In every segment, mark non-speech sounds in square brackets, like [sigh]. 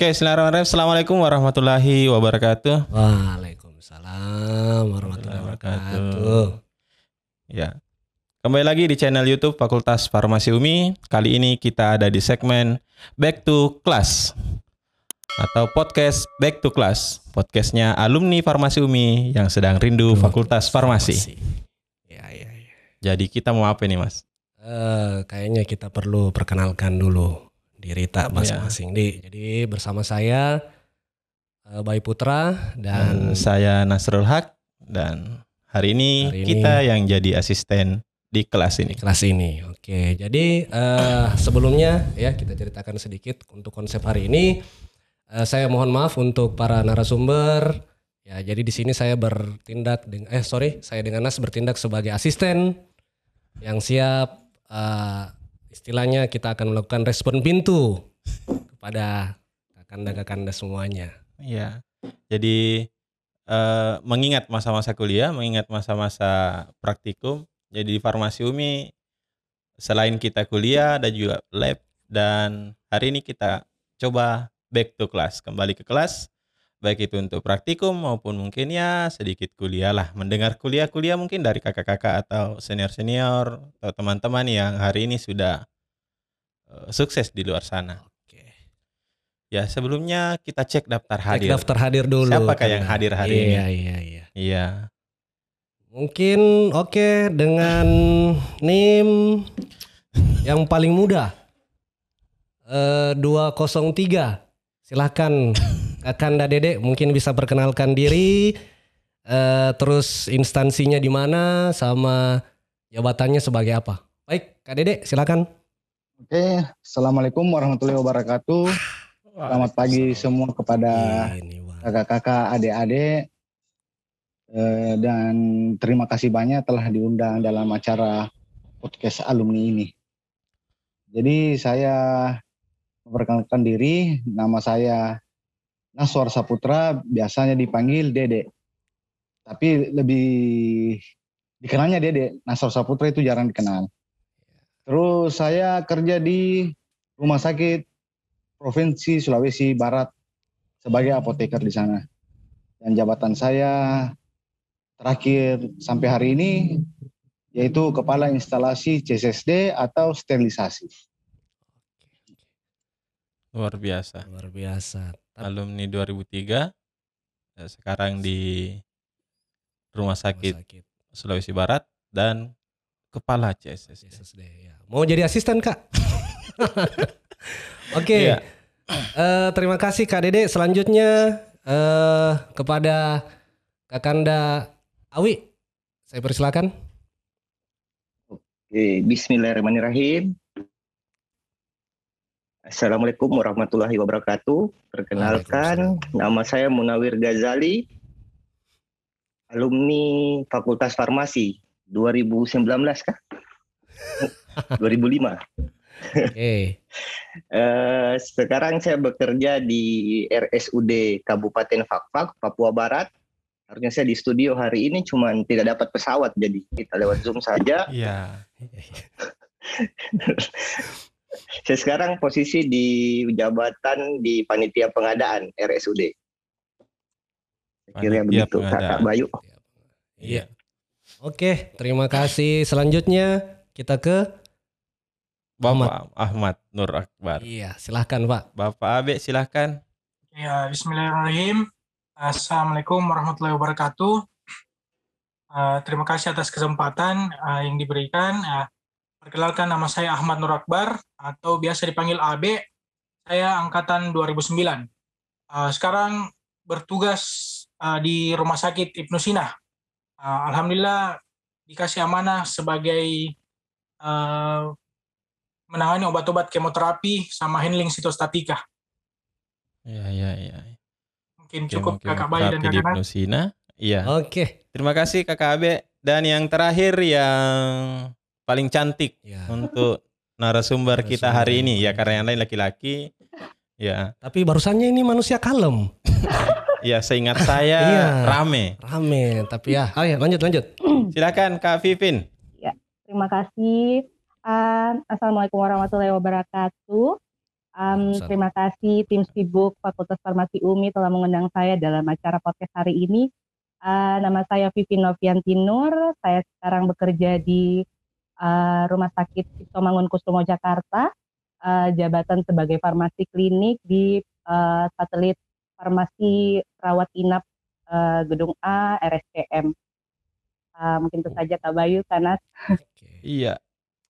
Oke, Bismillahirrahmanirrahim. Assalamualaikum warahmatullahi wabarakatuh. Waalaikumsalam warahmatullahi wabarakatuh. Ya. Kembali lagi di channel YouTube Fakultas Farmasi UMI. Kali ini kita ada di segmen Back to Class atau podcast Back to Class. Podcastnya alumni Farmasi UMI yang sedang rindu Fakultas Farmasi. Ya, ya, ya. Jadi kita mau apa nih, Mas? Eh, kayaknya kita perlu perkenalkan dulu diri tak masing-masing. Di, jadi bersama saya eh, Bayi Putra Dan dan saya Nasrul Haq dan hari ini Hari ini- kita yang jadi asisten di kelas ini. di kelas ini. Oke, jadi eh, sebelumnya ya kita ceritakan sedikit untuk konsep hari ini. Eh, saya mohon maaf untuk para narasumber. Ya, jadi di sini saya bertindak dengan eh sorry, saya dengan Nas bertindak sebagai asisten yang siap eh, istilahnya kita akan melakukan respon pintu kepada kakanda-kakanda semuanya. Iya. Jadi eh, mengingat masa-masa kuliah, mengingat masa-masa praktikum, jadi di Farmasi Umi selain kita kuliah ada juga lab dan hari ini kita coba back to class, kembali ke kelas baik itu untuk praktikum maupun mungkin ya sedikit kuliah lah, mendengar kuliah-kuliah mungkin dari kakak-kakak atau senior-senior atau teman-teman yang hari ini sudah eh, sukses di luar sana. Oke. Ya, sebelumnya kita cek daftar Cek hadir. daftar hadir dulu. Siapakah yang Kanda. hadir hari iya, ini? Iya, iya, iya. Iya. Mungkin oke dengan NIM yang paling muda. Eh 203. Silahkan [laughs] Kakanda Dede mungkin bisa perkenalkan diri eh terus instansinya di mana sama jabatannya sebagai apa. Baik, Kak Dede silakan. Oke, Assalamualaikum warahmatullahi wabarakatuh. Selamat pagi semua kepada Wak. kakak-kakak, adik-adik. Eh, dan terima kasih banyak telah diundang dalam acara podcast alumni ini. Jadi saya memperkenalkan diri, nama saya Naswar Saputra, biasanya dipanggil Dede. Tapi lebih dikenalnya Dede, Naswar Saputra itu jarang dikenal. Terus saya kerja di rumah sakit Provinsi Sulawesi Barat sebagai apoteker di sana. Dan jabatan saya terakhir sampai hari ini yaitu Kepala Instalasi CSSD atau sterilisasi. Luar biasa. Luar biasa. Alumni 2003 eh, sekarang di Rumah Sakit sakit. Sulawesi Barat dan Kepala CSS. SSD ya. Mau jadi asisten kak? [laughs] Oke. Iya. Eh, terima kasih kak Dede. Selanjutnya eh kepada Kakanda Awi, saya persilakan. Oke, Bismillahirrahmanirrahim. Assalamualaikum warahmatullahi wabarakatuh. Perkenalkan, nama saya Munawir Ghazali, alumni Fakultas Farmasi 2019 kah? [laughs] 2005. Oke. [laughs] Eh, sekarang saya bekerja di RSUD Kabupaten Fakfak, Papua Barat. Harusnya saya di studio hari ini, cuman tidak dapat pesawat, jadi kita lewat Zoom saja. Iya. [laughs] Saya sekarang posisi di jabatan di panitia pengadaan RSUD. Kira begitu pengadaan. Kakak Bayu. Iya. Oke, terima kasih. Selanjutnya kita ke Bapak Ahmad Nur Akbar. Iya, silahkan Pak. Bapak Abe silahkan. Ya, Bismillahirrahmanirrahim. Assalamualaikum warahmatullahi wabarakatuh. Eh, terima kasih atas kesempatan eh, yang diberikan. Eh, perkenalkan nama saya Ahmad Nur Akbar atau biasa dipanggil AB. Saya angkatan 2009. Eh, sekarang bertugas eh, di Rumah Sakit Ibnu Sina. Eh, Alhamdulillah dikasih amanah sebagai eh, menangani obat-obat kemoterapi sama handling sitostatika. Iya, iya, iya. Mungkin cukup Kemo- kakak bayi dan kakak Ibnu Sina. Iya. Oke. Terima kasih Kakak Abe. Dan yang terakhir yang paling cantik Ya. untuk narasumber kita Narasumber. hari ini ya karena yang lain laki-laki. Ya, Tapi barusannya ini manusia kalem, [laughs] ya seingat saya Iya. rame. rame. Tapi ya, oh ya lanjut lanjut. [clears throat] Silakan Kak Vivin. Terima kasih. Ah, Assalamualaikum warahmatullahi wabarakatuh. Um, terima kasih tim Sibuk Fakultas Farmasi UMI telah mengundang saya dalam acara podcast hari ini. Uh, nama saya Vivi Novianti Nur. Saya sekarang bekerja di uh, Rumah Sakit Cipto Mangunkusumo Jakarta. Uh, jabatan sebagai farmasi klinik di uh, satelit farmasi rawat inap uh, gedung A RSCM. Uh, mungkin itu saja Kak Bayu, Kanas. Oke. Iya,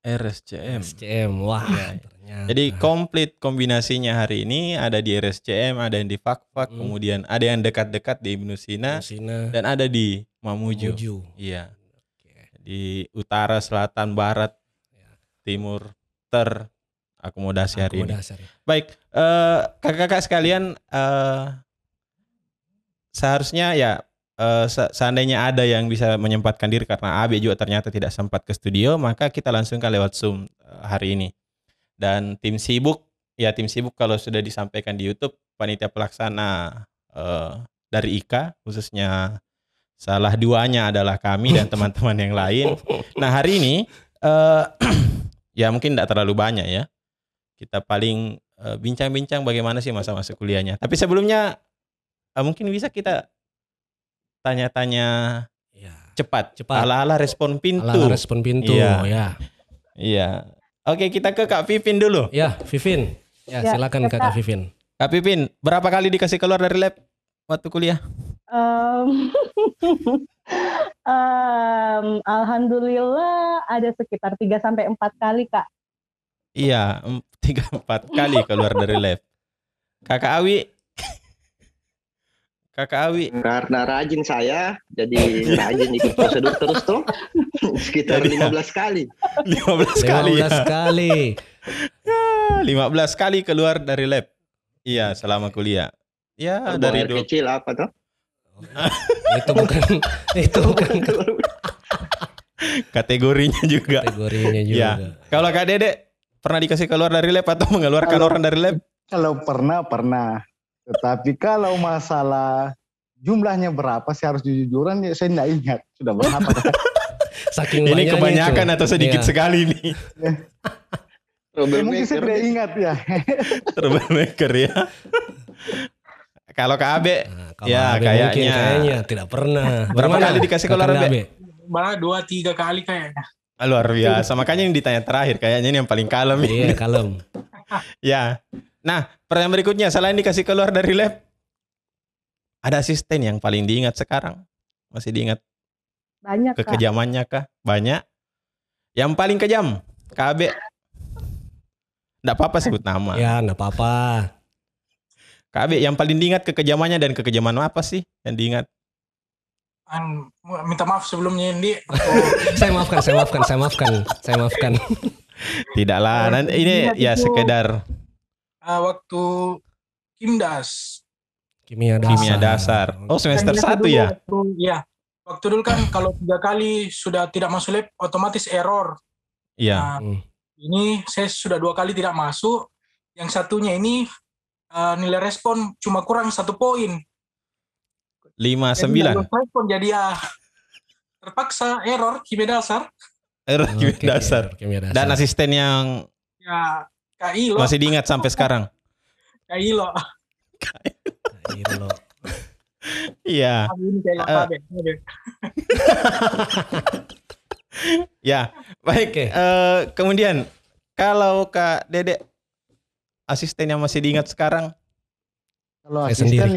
RSCM. SCM. Wah, Ya. ternyata. Jadi komplit kombinasinya hari ini ada di RSCM, ada yang di Fakfak, Hmm. kemudian ada yang dekat-dekat di Ibnu Sina Sina dan ada di Mamuju. Muju. Iya. Di utara, selatan, barat, Ya. timur terakomodasi hari ini. Hari. Baik, eh, kakak-kakak sekalian, eh, seharusnya ya se- seandainya ada yang bisa menyempatkan diri karena Abi juga ternyata tidak sempat ke studio, maka kita langsungkan lewat Zoom hari ini. Dan tim sibuk, ya tim sibuk kalau sudah disampaikan di YouTube, panitia pelaksana eh, dari IKA, khususnya salah duanya adalah kami dan [laughs] teman-teman yang lain. Nah hari ini, eh, [clears throat] ya mungkin tidak terlalu banyak ya kita paling eh, bincang-bincang bagaimana sih masa-masa kuliahnya. Tapi sebelumnya eh, mungkin bisa kita tanya-tanya Ya. cepat, Cepat. ala-ala respon pintu. Ala respon pintu Iya. ya. Iya. Oke, kita ke Kak Vivin dulu. Ya, Vivin. Ya, Ya, silakan ya, Kakak Kak. Vivin. Kak Vivin, berapa kali dikasih keluar dari lab waktu kuliah? Em, [laughs] em, Alhamdulillah ada sekitar 3 sampai 4 kali Kak. Iya, em- tiga empat kali keluar dari lab. Kakak Awi, Kakak Awi, Karena rajin saya, jadi rajin ikut prosedur terus tuh. [laughs] Sekitar Jadi, 15 kali. 15 kali. 15 kali. Ya, 15 kali keluar dari lab. Iya, selama kuliah. Ya, Buang dari dua, kecil apa tuh? [laughs] itu bukan itu bukan kategorinya juga. kategorinya juga. Ya. Kalau Kak Dede pernah dikasih keluar dari lab atau mengeluarkan Kalau- orang dari lab? Kalau pernah, pernah. Tetapi kalau masalah jumlahnya berapa sih harus jujuran ya saya tidak ingat sudah berapa. [laughs] Saking Ini banyaknya kebanyakan itu. atau sedikit Iya. sekali nih. Ya, mungkin saya tidak ingat ya. [laughs] Troublemaker ya. Kalau Abe, Nah, kalau Ya, Abe kayaknya. mungkin kayaknya tidak pernah. [laughs] Berapa Bagaimana? kali dikasih keluar, Abe? Malah dua tiga kali kayaknya. ah, luar biasa. Makanya yang ditanya terakhir kayaknya ini yang paling kalem. ya. Iya, kalem. [laughs] Ya. Nah, pertanyaan berikutnya selain dikasih keluar dari lab, ada asisten yang paling diingat sekarang? Masih diingat Banyak kekejamannya kah? Banyak. Yang paling kejam, KB. Enggak apa-apa sebut nama. Ya, enggak apa-apa. KB yang paling diingat kekejamannya dan kekejaman apa sih yang diingat? An, minta maaf sebelumnya Indi. [laughs] Saya maafkan, saya maafkan, saya maafkan, saya maafkan. [laughs] Tidaklah. Nanti ini ya itu. sekedar Ah, waktu Kimdas. Kimia dasar. kimia dasar. Oh, semester Kan biasa satu ya? waktu- Iya. Waktu dulu kan kalau tiga kali sudah tidak masuk lab, otomatis error. Iya. Nah, Hmm. ini saya sudah dua kali tidak masuk. Yang satunya ini eh, nilai respon cuma kurang satu poin. Lima Jadi sembilan. respon jadi ya terpaksa error kimia dasar. Error kimia Oke, dasar. Kimia dasar. Dan asisten yang Ya Kak Ilo, masih diingat sampai sekarang. Ilo. Nah, gitu loh. [laughs] Iya. Eh. [laughs] Ya, baik. Oke. Eh, kemudian kalau Kak Dede asisten yang masih diingat sekarang, Kalau Saya asisten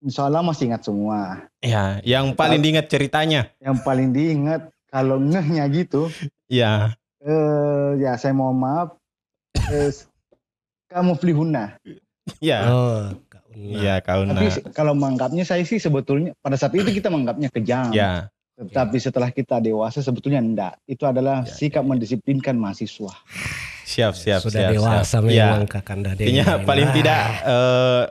insya Allah masih ingat semua. ya, yang paling diingat ceritanya, Yang paling diingat kalau ngehnya gitu, ya, eh, ya saya mohon maaf. Eh, kamu Flihuna. ya, Oh, Kak Una. ya, kau Tapi kalau menganggapnya saya sih sebetulnya pada saat itu kita menganggapnya kejam. ya, Tetapi setelah kita dewasa sebetulnya enggak. Itu adalah Ya, sikap mendisiplinkan mahasiswa. Siap, siap, Sudah siap, dewasa siap. memang Ya, Kakanda artinya ini. paling Nah, tidak eh,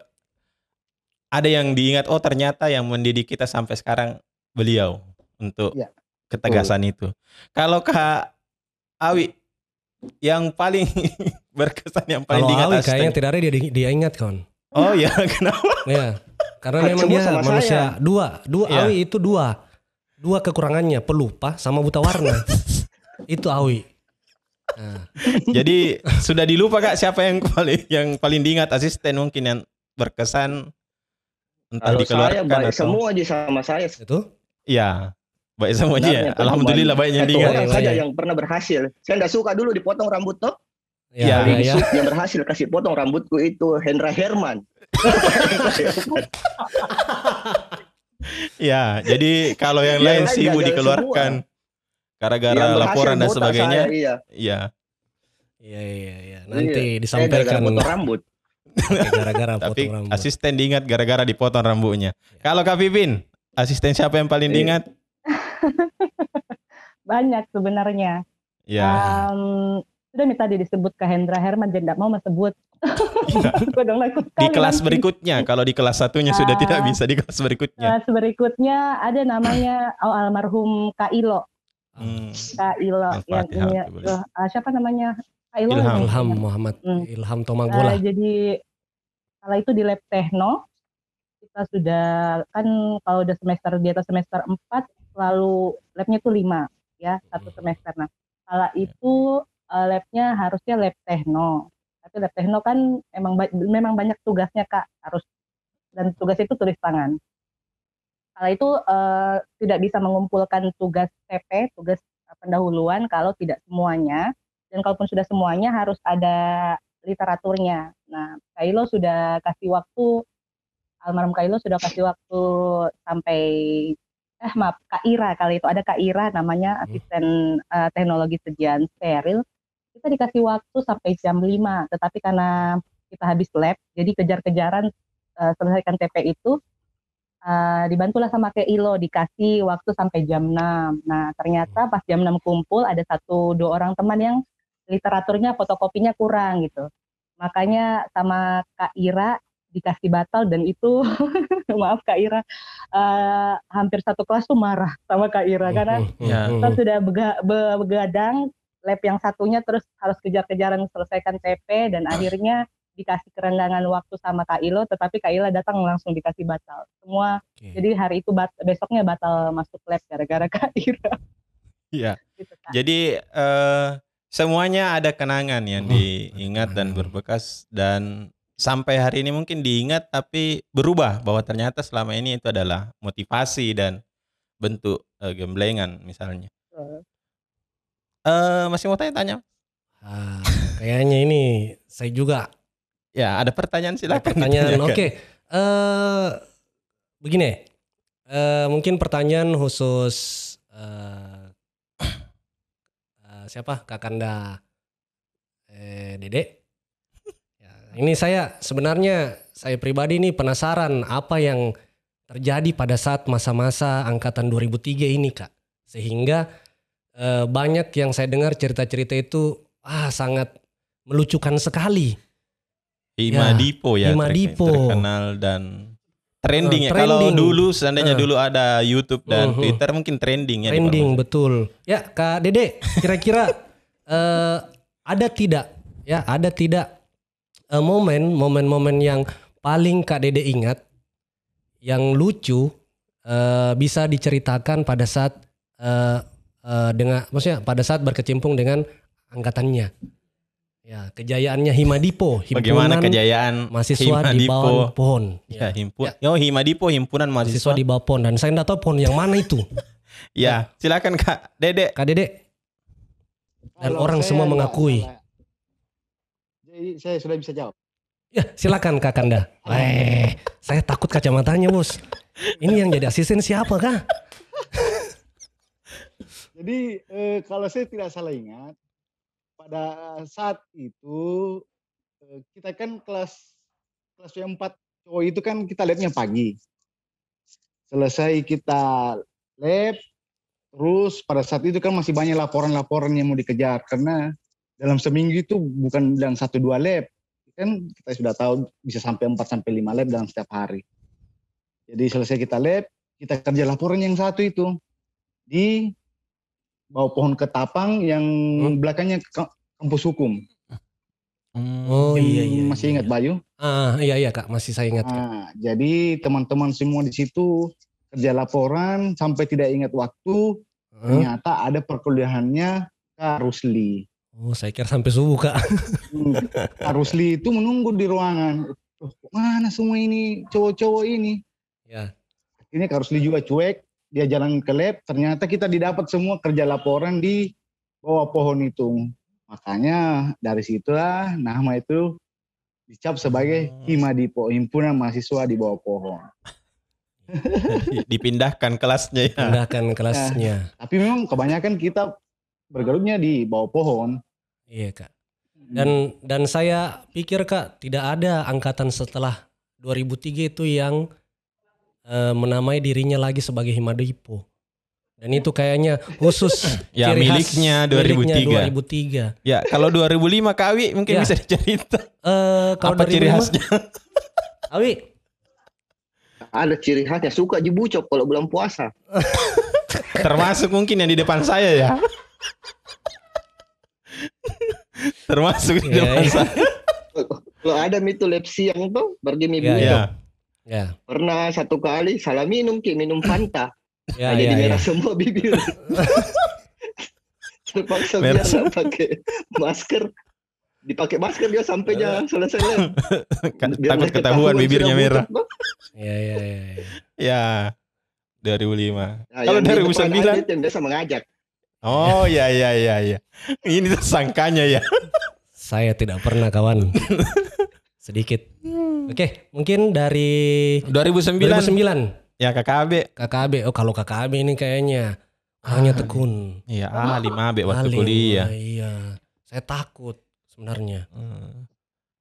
ada yang diingat. Oh, ternyata yang mendidik kita sampai sekarang beliau untuk Ya, ketegasan itu. Kalau Kak Awi yang paling [laughs] berkesan yang paling Kalau diingat Awi kayaknya tidak ada dia, dia ingat kawan. Oh ya, [laughs] kenapa? Ya, karena Kan memang dia sama manusia dua, dua Iya. Awi itu dua, dua kekurangannya pelupa sama buta warna. [laughs] itu Awi. Ah, Jadi sudah dilupa kak siapa yang paling yang paling diingat asisten mungkin yang berkesan entah Kalau saya dikeluarkan baik atau semua aja sama saya. itu Iya. Baik semua aja ya. Alhamdulillah baik yang diingat. orang Iya, saja iya. yang pernah berhasil. Saya nggak suka dulu dipotong rambut toh. Ya, ya, ya. Yang berhasil kasih potong rambutku itu Hendra Herman. [laughs] Iya, jadi kalau yang Yang lain lain sih mau gagal dikeluarkan gara-gara berhasil laporan dan sebagainya. saya, iya. Iya. Iya iya iya. Nanti Iya. Disampaikan gara-gara potong rambut. gara-gara [laughs] Tapi potong rambut. asisten diingat gara-gara dipotong rambutnya. Kalau Kak Pipin, asisten siapa yang paling Iya. diingat? [laughs] Banyak sebenarnya. Ya. Em, sudah minta tadi disebut ke Hendra Herman, jadi tidak mau sebut. [laughs] Gua dong ikut Di kelas nanti. berikutnya, kalau di kelas satunya sudah Ah. tidak bisa di kelas berikutnya. Kelas berikutnya ada namanya oh, almarhum Kak Ilo. Hmm. Kak Ilo yang Al-Fatihah, ini eh, ah, siapa namanya? Ilham. yang- Ilham Muhammad Hmm. Ilham Eh, Tomagola. jadi kalau itu di lab tekno kita sudah kan kalau udah semester di atas semester 4 selalu labnya itu 5 ya satu semester. Nah kalau itu eh, labnya harusnya lab tekno. Tapi lab tekno kan memang ba- memang banyak tugasnya kak harus dan tugas itu tulis tangan. Kalau itu eh, tidak bisa mengumpulkan tugas TP, tugas eh, pendahuluan kalau tidak semuanya. Dan kalaupun sudah semuanya harus ada literaturnya. Nah, Kailo sudah kasih waktu, almarhum Kailo sudah kasih waktu sampai, eh maaf, Kak Ira kali itu. Ada Kak Ira namanya asisten eh, teknologi sejian steril. Kita dikasih waktu sampai jam 5, tetapi karena kita habis lab, jadi kejar-kejaran eh, selesaikan TP itu, eh, dibantulah sama Kak Ilo, dikasih waktu sampai jam 6. Nah, ternyata pas jam 6 kumpul, ada satu dua orang teman yang literaturnya fotokopinya kurang gitu. Makanya sama Kak Ira dikasih batal dan itu [laughs] maaf Kak Ira eh, hampir satu kelas tuh marah sama Kak Ira karena Hmm, hmm, Ya. hmm, kita hmm. sudah bega- be- begadang lab yang satunya terus harus kejar-kejaran selesaikan TP dan akhirnya dikasih kerenggangan waktu sama Kak Ilo tetapi Kak Ila datang langsung dikasih batal. Semua Oke. jadi hari itu bat- besoknya batal masuk lab gara-gara [laughs] Kak Ira Iya. gitu Kak. Jadi eh, semuanya ada kenangan yang Hmm, diingat dan kenangan. berbekas dan sampai hari ini mungkin diingat tapi berubah bahwa ternyata selama ini itu adalah motivasi dan bentuk eh, gemblengan misalnya. Eh masih mau tanya-tanya? Ah, kayaknya ini saya juga Ya, ada pertanyaan ada silakan. pertanyaan. ditanyakan. Oke, eh begini, eh mungkin pertanyaan khusus eh eh, siapa Kakanda eh, Dede. Ya, ini saya sebenarnya saya pribadi ini penasaran apa yang terjadi pada saat masa-masa angkatan 2003 ini kak, sehingga eh, banyak yang saya dengar cerita-cerita itu ah sangat melucukan sekali. Hima Ya, Dipo ya, Hima ter- Dipo. terkenal dan trending Eh, ya. Kalau trending. dulu seandainya Eh. dulu ada YouTube dan Mhm. Twitter mungkin trending ya. di Trending betul. Ya Kak Dede, kira-kira [laughs] eh, ada tidak ya ada tidak eh, momen momen-momen yang paling Kak Dede ingat yang lucu eh, bisa diceritakan pada saat eh, eh, dengan maksudnya pada saat berkecimpung dengan angkatannya. Ya, kejayaannya Himadipo, Bagaimana himpunan kejayaan mahasiswa Hima di bawah pohon. Ya, Ya, himpun. Oh, Hima Dipo himpunan mahasiswa mahasiswa. di bawah pohon dan saya nggak tahu pohon yang mana itu. [laughs] Ya, silakan Kak Dede. Kak Dede, Dan Kalau orang semua enggak- mengakui. enggak. Jadi saya sudah bisa jawab. Ya, silakan Kak Kanda. Eh, saya takut kacamatanya, Bos. Ini yang jadi asisten siapa, Kak? [laughs] Jadi eh, kalau saya tidak salah ingat, pada saat itu kita kan kelas kelas yang 4 cowok itu kan kita labnya pagi. Selesai kita lab, terus pada saat itu kan masih banyak laporan-laporan yang mau dikejar karena dalam seminggu itu bukan dalam satu dua lab. Kan kita sudah tahu bisa sampai 4 sampai 5 lab dalam setiap hari. Jadi selesai kita lab, kita kerja laporan yang satu itu di bawah pohon ketapang yang Hmm? belakangnya ka- kampus hukum. Oh Mungkin iya iya. Masih ingat iya. Bayu? Ah, iya iya, Kak. Masih saya ingat, Kak. Nah, jadi teman-teman semua di situ kerja laporan sampai tidak ingat waktu, Hmm? ternyata ada perkuliahannya Kak Rusli. Oh, saya kira sampai subuh, Kak. Hmm. Kak Rusli itu menunggu di ruangan. "Loh, kok mana semua ini cowok-cowok ini? Ya. Ini Kak Rusli juga cuek. Dia jalan ke lab. Ternyata kita didapat semua kerja laporan di bawah pohon itu. Makanya dari situlah nama itu dicap sebagai Oh. Himadipo, himpunan mahasiswa di bawah pohon. [laughs] Dipindahkan kelasnya ya. Pindahkan kelasnya. Tapi memang kebanyakan kita bergarutnya di bawah pohon. Iya, Kak. Dan dan saya pikir Kak, tidak ada angkatan setelah 2003 itu yang eh, menamai dirinya lagi sebagai Himadipo. Dan itu kayaknya khusus [laughs] Ya, ciri khas miliknya miliknya 2003. 2003. Ya, kalau 2005 Kawi mungkin Ya. bisa dicerita. Eh kalau Apa ciri 2005, khasnya? [laughs] Awi, Ada ciri khasnya suka jibucok kalau bulan puasa. [laughs] Termasuk mungkin yang di depan saya ya. Termasuk di Iya, depan iya. saya. Kalau ada itu lab siang tuh pergi mie Iya, bucok. Ya. ya, Pernah satu kali salah minum ki minum [clears throat] Fanta. ya, Nah, jadi ya, ya. merah semua bibir. [laughs] Terpaksa Merah nggak pakai masker. Dipakai masker dia sampai jangan selesai lab. [laughs] Ka- Biar Takut ketahuan bibirnya merah. Ya, ya, ya, ya. Ya. 2005. Nah, Kalau yang di depan 2009 Adit yang biasa mengajak. Oh ya ya ya ya. Ini tersangkanya ya. Saya tidak pernah kawan. [laughs] Sedikit. Oke, mungkin dari 2009 2009 ya KKB. KKB. Oh, kalau KKB ini kayaknya orangnya tekun. Iya, ah 5B waktu Alim. kuliah. Ah, Iya. Saya takut sebenarnya. Hmm.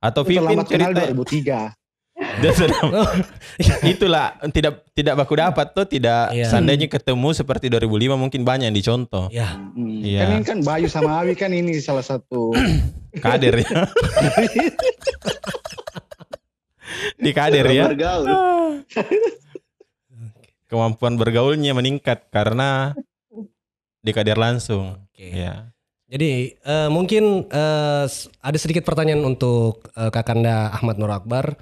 Atau Vivin cerita 2003. [laughs] dia sedang [laughs] itulah tidak tidak baku dapat tuh tidak Iya. seandainya ketemu seperti 2005 mungkin banyak yang dicontoh Ya, Hmm. Iya. Kan ini kan Bayu sama Awi kan ini salah satu [clears throat] kader ya [laughs] di kader ya Bergaul. kemampuan bergaulnya meningkat karena di kader langsung oke. ya Jadi eh, mungkin eh, s- ada sedikit pertanyaan untuk eh, Kakanda Ahmad Nur Akbar.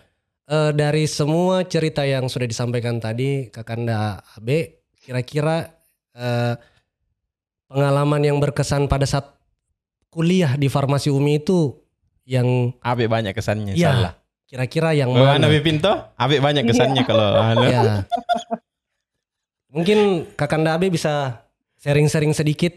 Eh, dari semua cerita yang sudah disampaikan tadi, Kakanda AB, kira-kira eh, pengalaman yang berkesan pada saat kuliah di Farmasi Umi itu yang Abe banyak kesannya Iya. salah kira-kira yang Oh, mana? Anda Pinto Abe banyak kesannya kalau anu. Ya. Mungkin Kakanda AB bisa sharing-sharing sedikit.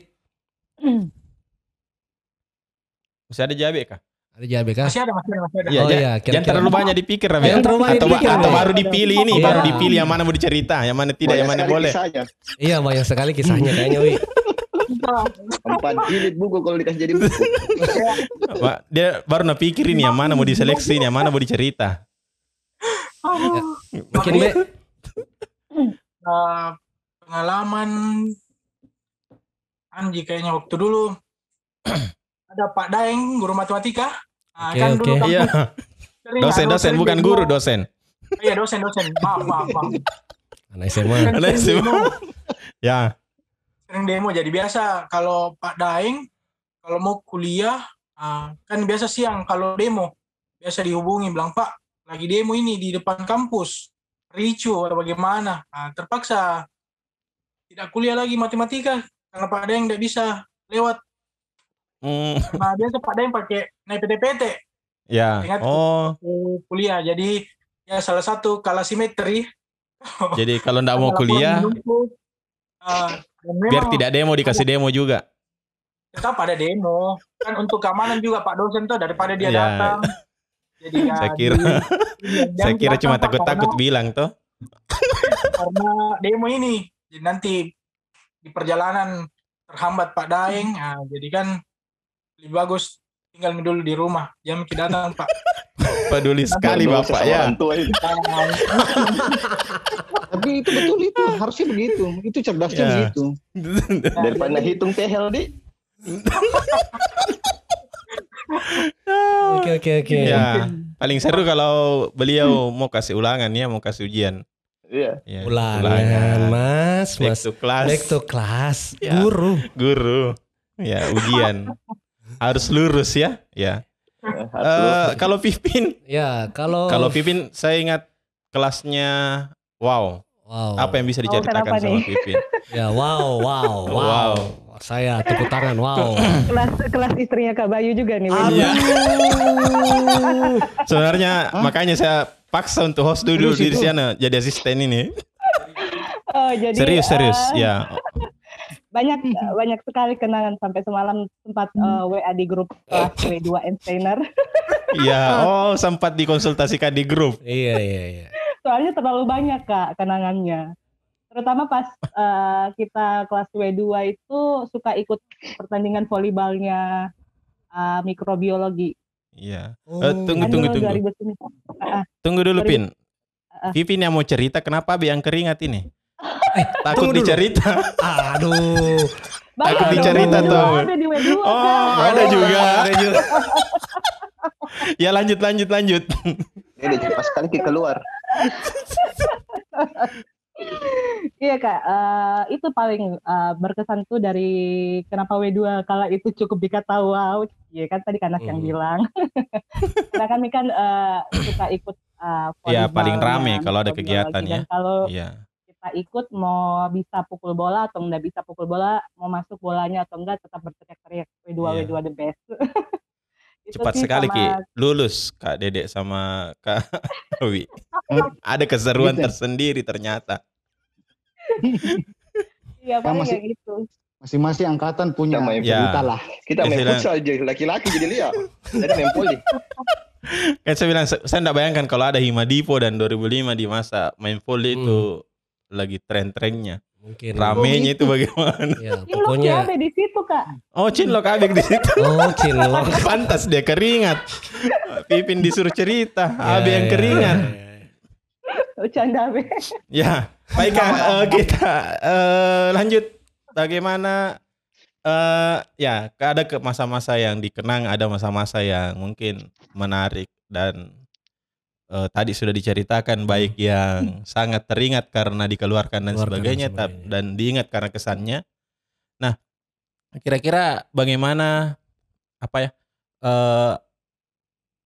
Masih ada jabe kah? Ada JAB kah? Masih ada, masih ada, masih ada. Iya, Oh iya, jangan kira-kira. terlalu banyak dipikir. Jangan terlalu banyak atau, dipikir, atau baru dipilih ini, Iya. baru dipilih yang mana mau dicerita, yang mana tidak, yang Banyak mana sekali boleh. kisahnya. Iya banyak sekali kisahnya kayaknya Wi. Empat jilid buku kalau dikasih jadi buku. [laughs] Wah, dia baru nak pikir ini yang mana mau diseleksi, ini yang mana mau dicerita. Mungkin Be. Eh, pengalaman Anji kayaknya waktu dulu [clears throat] ada Pak Daeng guru matematika Nah, Oke, kan oke. dulu Iya, dosen dosen bukan guru dosen. iya dosen dosen maaf maaf maaf Anak SMA. Kan Anak SMA. Ya, sering demo jadi biasa kalau Pak Daeng kalau mau kuliah ah, kan biasa siang kalau demo biasa dihubungi bilang Pak lagi demo ini di depan kampus ricu atau bagaimana Nah, terpaksa tidak kuliah lagi matematika karena Pak Daeng tidak bisa lewat Hmm, Nah, biasa Pak Daeng pakai naik PT-PT ya. Ingat. Oh, kuliah. Jadi ya salah satu kalah simetri. jadi kalau ndak mau kuliah, menumpuk. Ah, dan biar memang tidak demo dikasih demo juga. tetap ada demo. Kan untuk keamanan juga Pak dosen tuh daripada dia Ya. datang. Jadi [laughs] ya, Saya kira, di- di- [laughs] saya kira cuma takut-takut bilang tuh. karena demo ini. Jadi nanti di perjalanan terhambat Pak Daeng. Nah, jadi kan lebih bagus tinggal dulu di rumah. Jam kita datang Pak. Peduli sekali bapak ya. Tapi itu betul itu harusnya begitu. Itu cerdasnya Ya. begitu. Daripada hitung tehel di. [laughs] Oke oke oke. Ya, paling seru kalau beliau mau kasih ulangan ya, mau kasih ujian. Iya. Ya, Ulangan, Mas, Back Mas. to class. Back to class. Ya. Guru. Guru. Ya, ujian. Harus lurus ya. Ya. Eh, [laughs] kalau Pipin, Ya, kalau kalau Pipin saya ingat kelasnya wow. Wow. Apa yang bisa diceritakan kenapa sama nih? Pipin? [laughs] Ya, wow, wow, wow. Wow. saya tepuk tangan. Wow. [clears throat] Kelas kelas istrinya Kak Bayu juga nih. Iya. [laughs] Sebenarnya makanya saya paksa untuk host dulu di sana jadi asisten ini. Oh, jadi Serius serius eh, ya. Banyak banyak sekali kenangan sampai semalam sempat eh, WA di grup kelas W2 Einsteiner. [laughs] Iya, oh sempat dikonsultasikan di grup. iya iya iya. Soalnya terlalu banyak Kak kenangannya. Terutama pas eh, kita kelas W2 itu suka ikut pertandingan volleybalnya eh, mikrobiologi. Iya. Oh. Eh, tunggu Kan tunggu dulu tunggu. 2009. Tunggu dulu. Pin. Ah. Pipin yang mau cerita kenapa Abi yang keringat ini? Eh, Takut tunggu dulu. dicerita. Aduh. dong, dicerita W2 tuh. Ada di W2 Oh, ada juga. Ada juga. Ya lanjut lanjut lanjut. Ini cepat sekali kita keluar. Iya kak, eh, itu paling eh, berkesan tuh dari kenapa W2 kala itu cukup dikata wow, Iya kan tadi Kanas yang Hmm. bilang. [laughs] Karena kami kan eh, suka ikut eh, Iya, paling rame dan kalau ada kegiatan ya. kalau Iya. Kita ikut mau bisa pukul bola atau nggak bisa pukul bola, mau masuk bolanya atau enggak tetap berteriak-teriak W2 Iya. W2 the best. [laughs] Cepat sih sekali sama- Ki lulus Kak Dedek sama Kak [laughs] Wi. ada keseruan Gitu. tersendiri ternyata. [laughs] Iya paling masih- gitu. Masing-masing angkatan punya Sama yang Ya. cerita lah. Kita main futsal aja laki-laki jadi lihat. Jadi main poli. Kan saya bilang saya enggak bayangkan kalau ada Himadipo dan 2005 di masa main volley Hmm. itu lagi tren-trennya. Mungkin. Ramenya itu bagaimana? Ya, pokoknya. siapa di situ kak? Oh, Cinlok Abek di situ. Oh, cinlok. [laughs] Pantas dia keringat. Pipin disuruh cerita, Ya, Abi yang ya, keringat. ya, ya. Bercanda be. Ya, baik Kak, eh, kita eh, lanjut. Bagaimana eh ya ada ke masa-masa yang dikenang, ada masa-masa yang mungkin menarik dan eh, tadi sudah diceritakan baik yang sangat teringat karena dikeluarkan dan Keluarkan dan sebagainya, sebagainya. dan diingat karena kesannya. Nah, kira-kira bagaimana apa ya? eh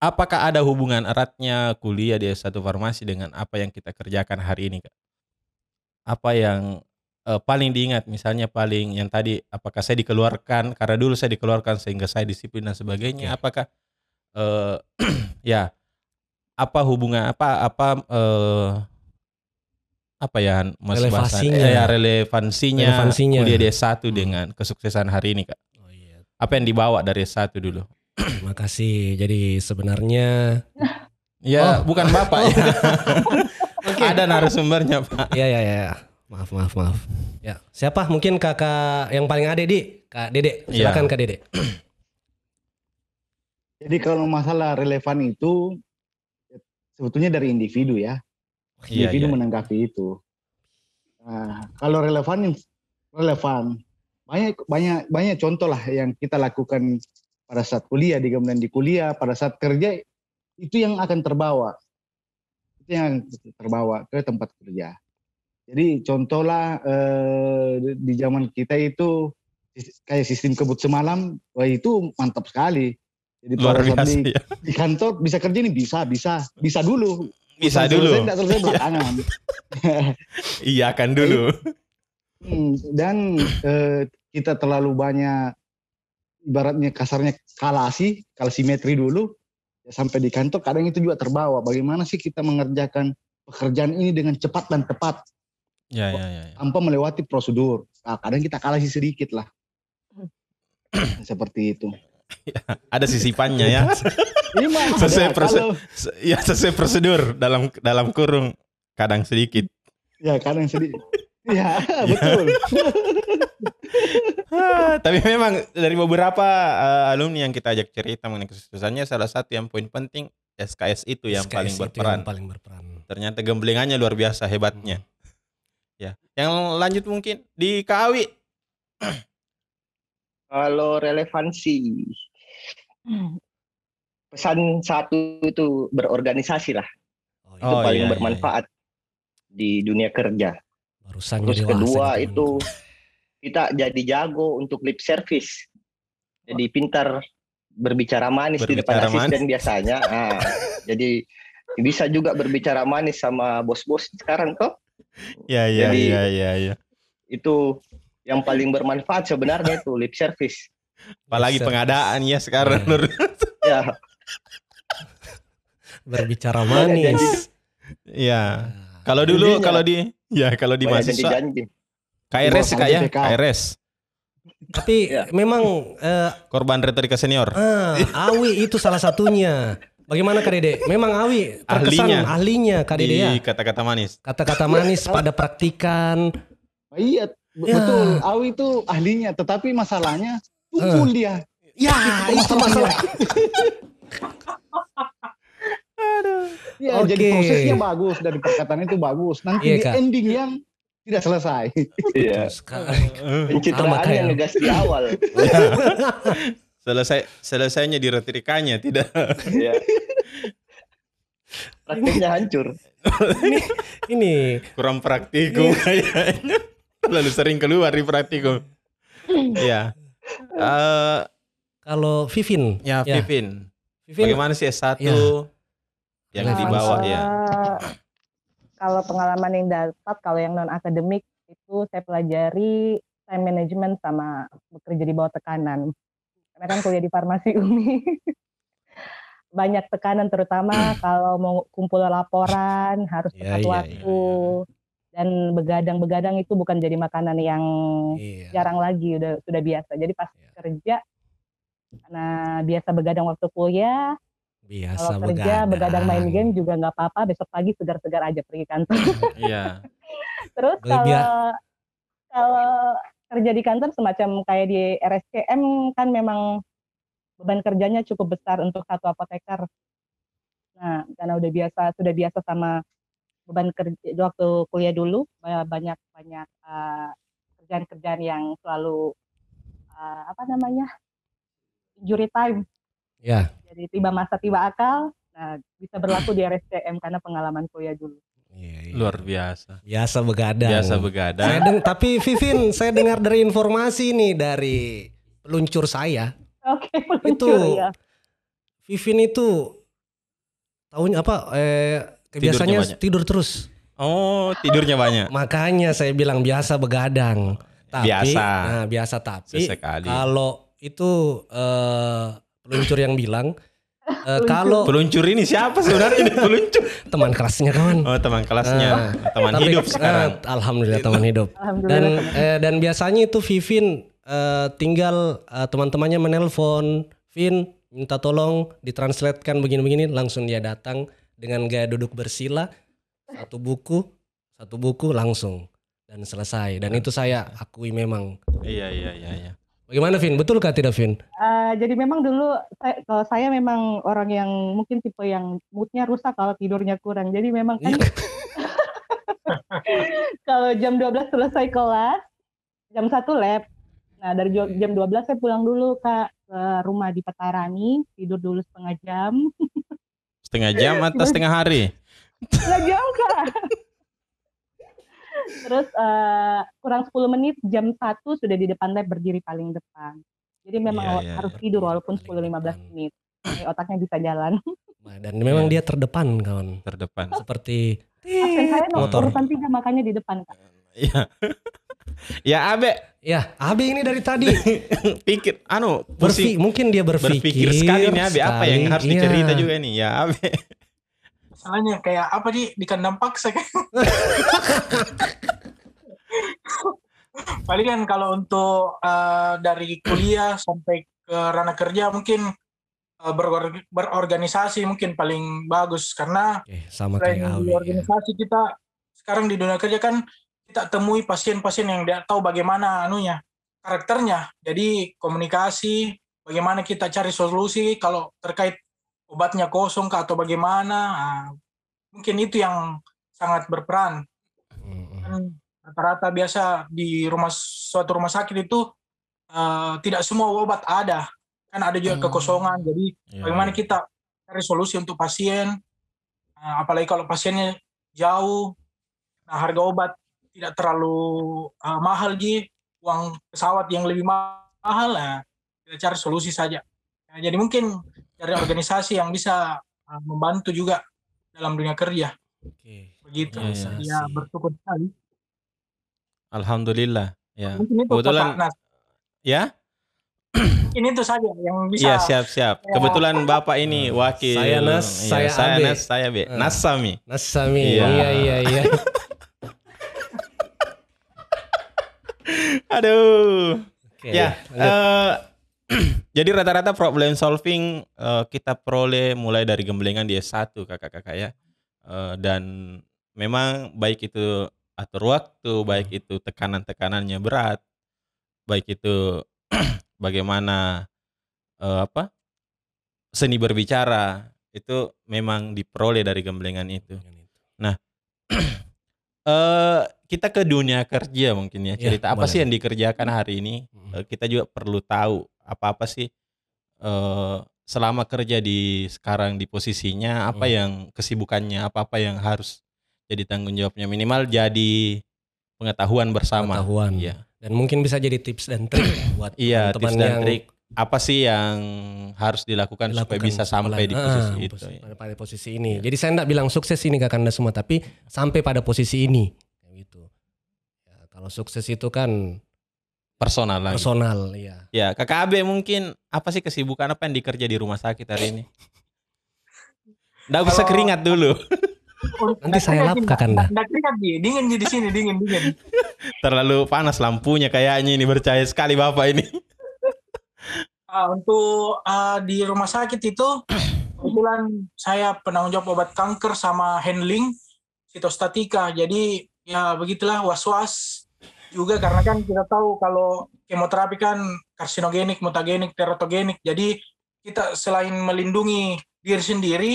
apakah ada hubungan eratnya kuliah di S1 Farmasi dengan apa yang kita kerjakan hari ini, Kak? Apa yang eh, paling diingat misalnya paling yang tadi apakah saya dikeluarkan karena dulu saya dikeluarkan sehingga saya disiplin dan sebagainya Oke. apakah eh [clears throat] ya apa hubungan apa apa eh apa ya Mas? Relevansinya. Eh, ya relevansinya, Relevansinya. kuliah di S1 Hmm. dengan kesuksesan hari ini Kak. Oh iya. Apa yang dibawa dari S1 dulu? Terima kasih. Jadi sebenarnya [clears throat] Ya, Oh. bukan Bapak ya. [laughs] Ada narasumbernya, Pak. ya ya ya. Maaf maaf maaf. Ya, siapa? Mungkin kakak yang paling ade di Kak Dede. Iya. Silakan Kak Dede. [clears throat] Jadi kalau masalah relevan itu sebetulnya dari individu ya. Iya, Individu iya. menanggapi itu. Nah, kalau relevan relevan banyak banyak banyak contoh lah yang kita lakukan pada saat kuliah di kemudian di kuliah pada saat kerja itu yang akan terbawa itu yang terbawa ke tempat kerja. Jadi contohlah eh, di zaman kita itu kayak sistem kebut semalam, wah itu mantap sekali. Jadi Luar biasa di, ya. di kantor bisa kerja nih bisa bisa bisa dulu Bisa dulu. selesai, selesai belakangan [laughs] Iya kan dulu. Hmm, dan eh, kita terlalu banyak ibaratnya kasarnya kalasi kalsimetri dulu ya sampai di kantor kadang itu juga terbawa bagaimana sih kita mengerjakan pekerjaan ini dengan cepat dan tepat Ya, ya, ya. ya. tanpa melewati prosedur nah, kadang kita kalasi sedikit lah [clears throat] seperti itu Ada sisipannya ya. [laughs] ini mah Sesuai Se- Ya sesuai prosedur dalam dalam kurung kadang sedikit. ya kadang sedikit ya [laughs] betul [laughs] Tapi memang dari beberapa eh, alumni yang kita ajak cerita mengenai kesuksesannya salah satu yang poin penting SKS itu yang SKS paling itu berperan. Yang paling berperan. Ternyata gemblengannya luar biasa hebatnya. Ya. Yang lanjut mungkin di KAWI. Kalau relevansi pesan satu itu berorganisasi lah. Oh, Itu Oh, paling iya, iya, bermanfaat di dunia kerja. Barusan Terus jadi kedua itu kita jadi jago untuk lip service. Jadi pintar berbicara manis di depan Berbicara asisten biasanya. [laughs] Ah, jadi bisa juga berbicara manis sama bos-bos sekarang toh. Ya, ya, Jadi- ya, ya, ya. Itu yang paling bermanfaat sebenarnya itu lip service. Apalagi pengadaan ya sekarang. Iya. Nur. Ya, Berbicara janji. manis. Iya. Kalau dulu kalau di ya kalau di mahasiswa. KRS kak ya. KRS. Tapi Ya. memang eh, Korban retorika senior. ah, Awi itu salah satunya. Bagaimana Kak Dede? Memang Awi terkesan Ahlinya. ahlinya, Kak Dede ya. Kata-kata manis. Kata-kata manis pada praktikan. Iya, Ya. betul. Awi itu ahlinya, tetapi masalahnya tumpul dia. Ya, itu masalah. [laughs] Ya, Oke. jadi prosesnya bagus dari perkataan itu bagus. Nanti Iya, di Kak. ending yang tidak selesai. Iya. Sekali. Sama Pencitraannya kayak- ngegas di awal. [laughs] Selesai selesainya di retorikanya tidak. Iya. Praktiknya hancur. [laughs] Ini Kurang praktikum kayaknya. [laughs] Terlalu sering keluar di praktikum. Iya. Eh, kalau Vivin, ya, Ya. Vivin. Vivin Bagaimana sih S1 Ya. yang Nah, di bawah Eh, ya? Kalau pengalaman yang dapat, kalau yang non akademik itu saya pelajari time management sama bekerja di bawah tekanan. Karena kan kuliah di farmasi Umi. [laughs] Banyak tekanan terutama [clears throat] kalau mau kumpul laporan harus tepat iya, waktu. Dan begadang-begadang itu bukan jadi makanan yang Iya. jarang lagi udah sudah biasa. Jadi pas Iya. kerja karena biasa begadang waktu kuliah, Biasa kalau kerja begadang main game juga nggak apa-apa. Besok pagi segar-segar aja pergi kantor. [laughs] Iya. [laughs] Terus kalau kalau kerja di kantor semacam kayak di RSCM kan memang beban kerjanya cukup besar untuk satu apoteker. Nah, karena udah biasa sudah biasa sama beban kerja waktu kuliah dulu ba- banyak banyak eh, kerjaan-kerjaan yang selalu eh, apa namanya injury time. Ya. Jadi tiba masa tiba akal. Nah, bisa berlaku di RSCM karena pengalaman kuliah dulu. Iya, iya. Luar biasa. Biasa begadang. Biasa Saya begadang. deng- tapi Vivin, saya dengar dari informasi nih dari peluncur saya. Oke, Itu meluncur ya. Vivin itu tahunya apa? Eh, kebiasaannya banyak. tidur terus. Oh, tidurnya banyak. Makanya saya bilang biasa begadang. Tapi, Biasa. Nah, biasa tapi Sesekali. kalau itu eh, peluncur yang bilang eh, kalau Peluncur ini siapa sebenarnya ini peluncur? [laughs] teman kelasnya kawan. Oh, teman kelasnya, teman Tapi, hidup eh, sekarang. alhamdulillah teman hidup. Alhamdulillah. Dan teman. eh, dan biasanya itu Vivin eh, tinggal eh, teman-temannya menelpon, Vin minta tolong ditranslatekan begini-begini, langsung dia datang dengan gaya duduk bersila, satu buku, satu buku langsung dan selesai. Dan itu saya akui memang. Iya, iya, iya, iya. Bagaimana Vin? Betul kah tidak Vin? Eh, jadi memang dulu saya, kalau saya memang orang yang mungkin tipe yang moodnya rusak kalau tidurnya kurang. Jadi memang kan [laughs] kalau jam 12 selesai kelas, jam 1 lab. Nah, dari jam 12 saya pulang dulu Kak ke rumah di Petarani, tidur dulu setengah jam. [laughs] Setengah jam atau setengah hari? Setengah jam Kak. Terus eh, kurang 10 menit jam 1 sudah di depan lab berdiri paling depan. Jadi memang Iya, iya, harus iya. tidur walaupun Paling 10-15 depan. menit. Jadi otaknya bisa jalan. Nah, Dan memang Iya. dia terdepan kawan. Terdepan. Seperti Absen saya nomor Motor. urutan tiga makanya di depan Kak. Iya. [laughs] ya, Abe, ya Abi ini dari tadi. [laughs] Pikir anu berpikir pusing. mungkin dia berpikir, berpikir sekali nih Abe. Apa yang harus Iya. dicerita juga nih? Ya Abe. Soalnya kayak apa di di kandang paksa kan kalau untuk eh, dari kuliah sampai ke ranah kerja mungkin eh, beror- berorganisasi mungkin paling bagus. Karena Oke, sama selain kayak di ya. organisasi kita sekarang di dunia kerja kan kita temui pasien-pasien yang tidak tahu bagaimana anunya karakternya. Jadi komunikasi, bagaimana kita cari solusi kalau terkait obatnya kosong kah atau bagaimana. Nah, mungkin itu yang sangat berperan. Rata-rata biasa di rumah suatu rumah sakit itu eh, tidak semua obat ada. Kan ada juga Hmm. kekosongan. Jadi Iya, bagaimana iya. kita cari solusi untuk pasien Nah, apalagi kalau pasiennya jauh nah harga obat tidak terlalu uh, mahal ji uang pesawat yang lebih ma- mahal nah kita cari solusi saja Nah, jadi mungkin dari organisasi yang bisa uh, membantu juga dalam dunia kerja Oke. begitu Iya, iya. ya bersyukur sekali Alhamdulillah. Ya. Kebetulan Nas. ya? Ini itu saja yang bisa. Iya, siap-siap. Ya. Kebetulan Bapak ini wakil. Saya Nas, Iya, saya saya. Nas, saya B. Eh. Nasami. Nasami. Iya. Iya iya iya. [laughs] Aduh. Oke, ya, eh, [clears throat] jadi rata-rata problem solving eh, kita peroleh mulai dari gemblengan di S1 kakak-kakak ya. Eh, dan memang baik itu atur waktu, baik itu tekanan-tekanannya berat, baik itu [clears throat] bagaimana eh, apa seni berbicara itu memang diperoleh dari gemblengan itu. [clears throat] eh kita ke dunia kerja mungkin ya Ya, cerita apa boleh. sih yang dikerjakan hari ini Hmm. Eh, kita juga perlu tahu apa-apa sih eh selama kerja di sekarang di posisinya apa Hmm. yang kesibukannya apa-apa yang harus jadi tanggung jawabnya minimal jadi pengetahuan bersama Pengetahuan. Iya. Dan mungkin bisa jadi tips dan trik buat Iya, teman-teman tips dan yang trik. Apa sih yang harus dilakukan, supaya dilakukan bisa sampai di Ah, posisi itu pos- ya. pada, pada posisi ini. Jadi saya enggak bilang sukses ini ke Anda semua, tapi sampai pada posisi ini. Kayak gitu. Ya, kalau sukses itu kan personal lagi personal, ya. ya kakak Abe mungkin apa sih kesibukan apa yang dikerja di rumah sakit hari ini Nggak usah Kalau- keringat dulu Nanti saya lap, Kakanda. Nggak keringat Ji. dingin di sini dingin dingin. [laughs] terlalu panas lampunya kayaknya ini bercahaya sekali bapak ini Ah, untuk ah, di rumah sakit itu [clears throat] kebetulan saya penanggung jawab obat kanker sama handling sitostatika. Jadi ya begitulah was-was juga karena kan kita tahu kalau kemoterapi kan karsinogenik, mutagenik, teratogenik. Jadi kita selain melindungi diri sendiri,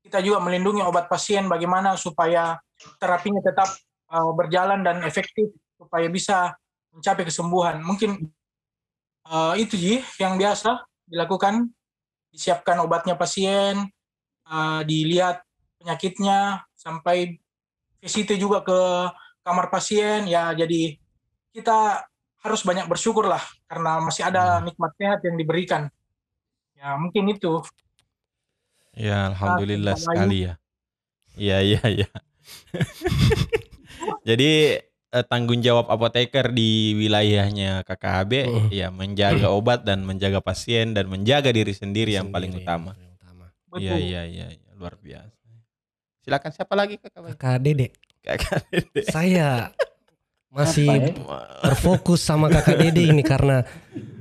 kita juga melindungi obat pasien bagaimana supaya terapinya tetap ah, berjalan dan efektif supaya bisa mencapai kesembuhan. Mungkin eh, itu Ji yang biasa dilakukan. Disiapkan obatnya pasien eh, dilihat penyakitnya sampai VCT juga ke kamar pasien. Ya jadi kita harus banyak bersyukur lah karena masih ada nikmat sehat yang diberikan. Ya mungkin itu. Ya alhamdulillah Bapak sekali ya. Iya iya iya. [laughs] Jadi eh, tanggung jawab apoteker di wilayahnya KKHB Mm. ya menjaga obat dan menjaga pasien dan menjaga diri sendiri yang paling Sendiri, utama iya iya iya iya, luar biasa silakan siapa lagi kakak Kakak Dede, kakak Dede. saya masih Apa ya? terfokus sama Kakak Dede ini karena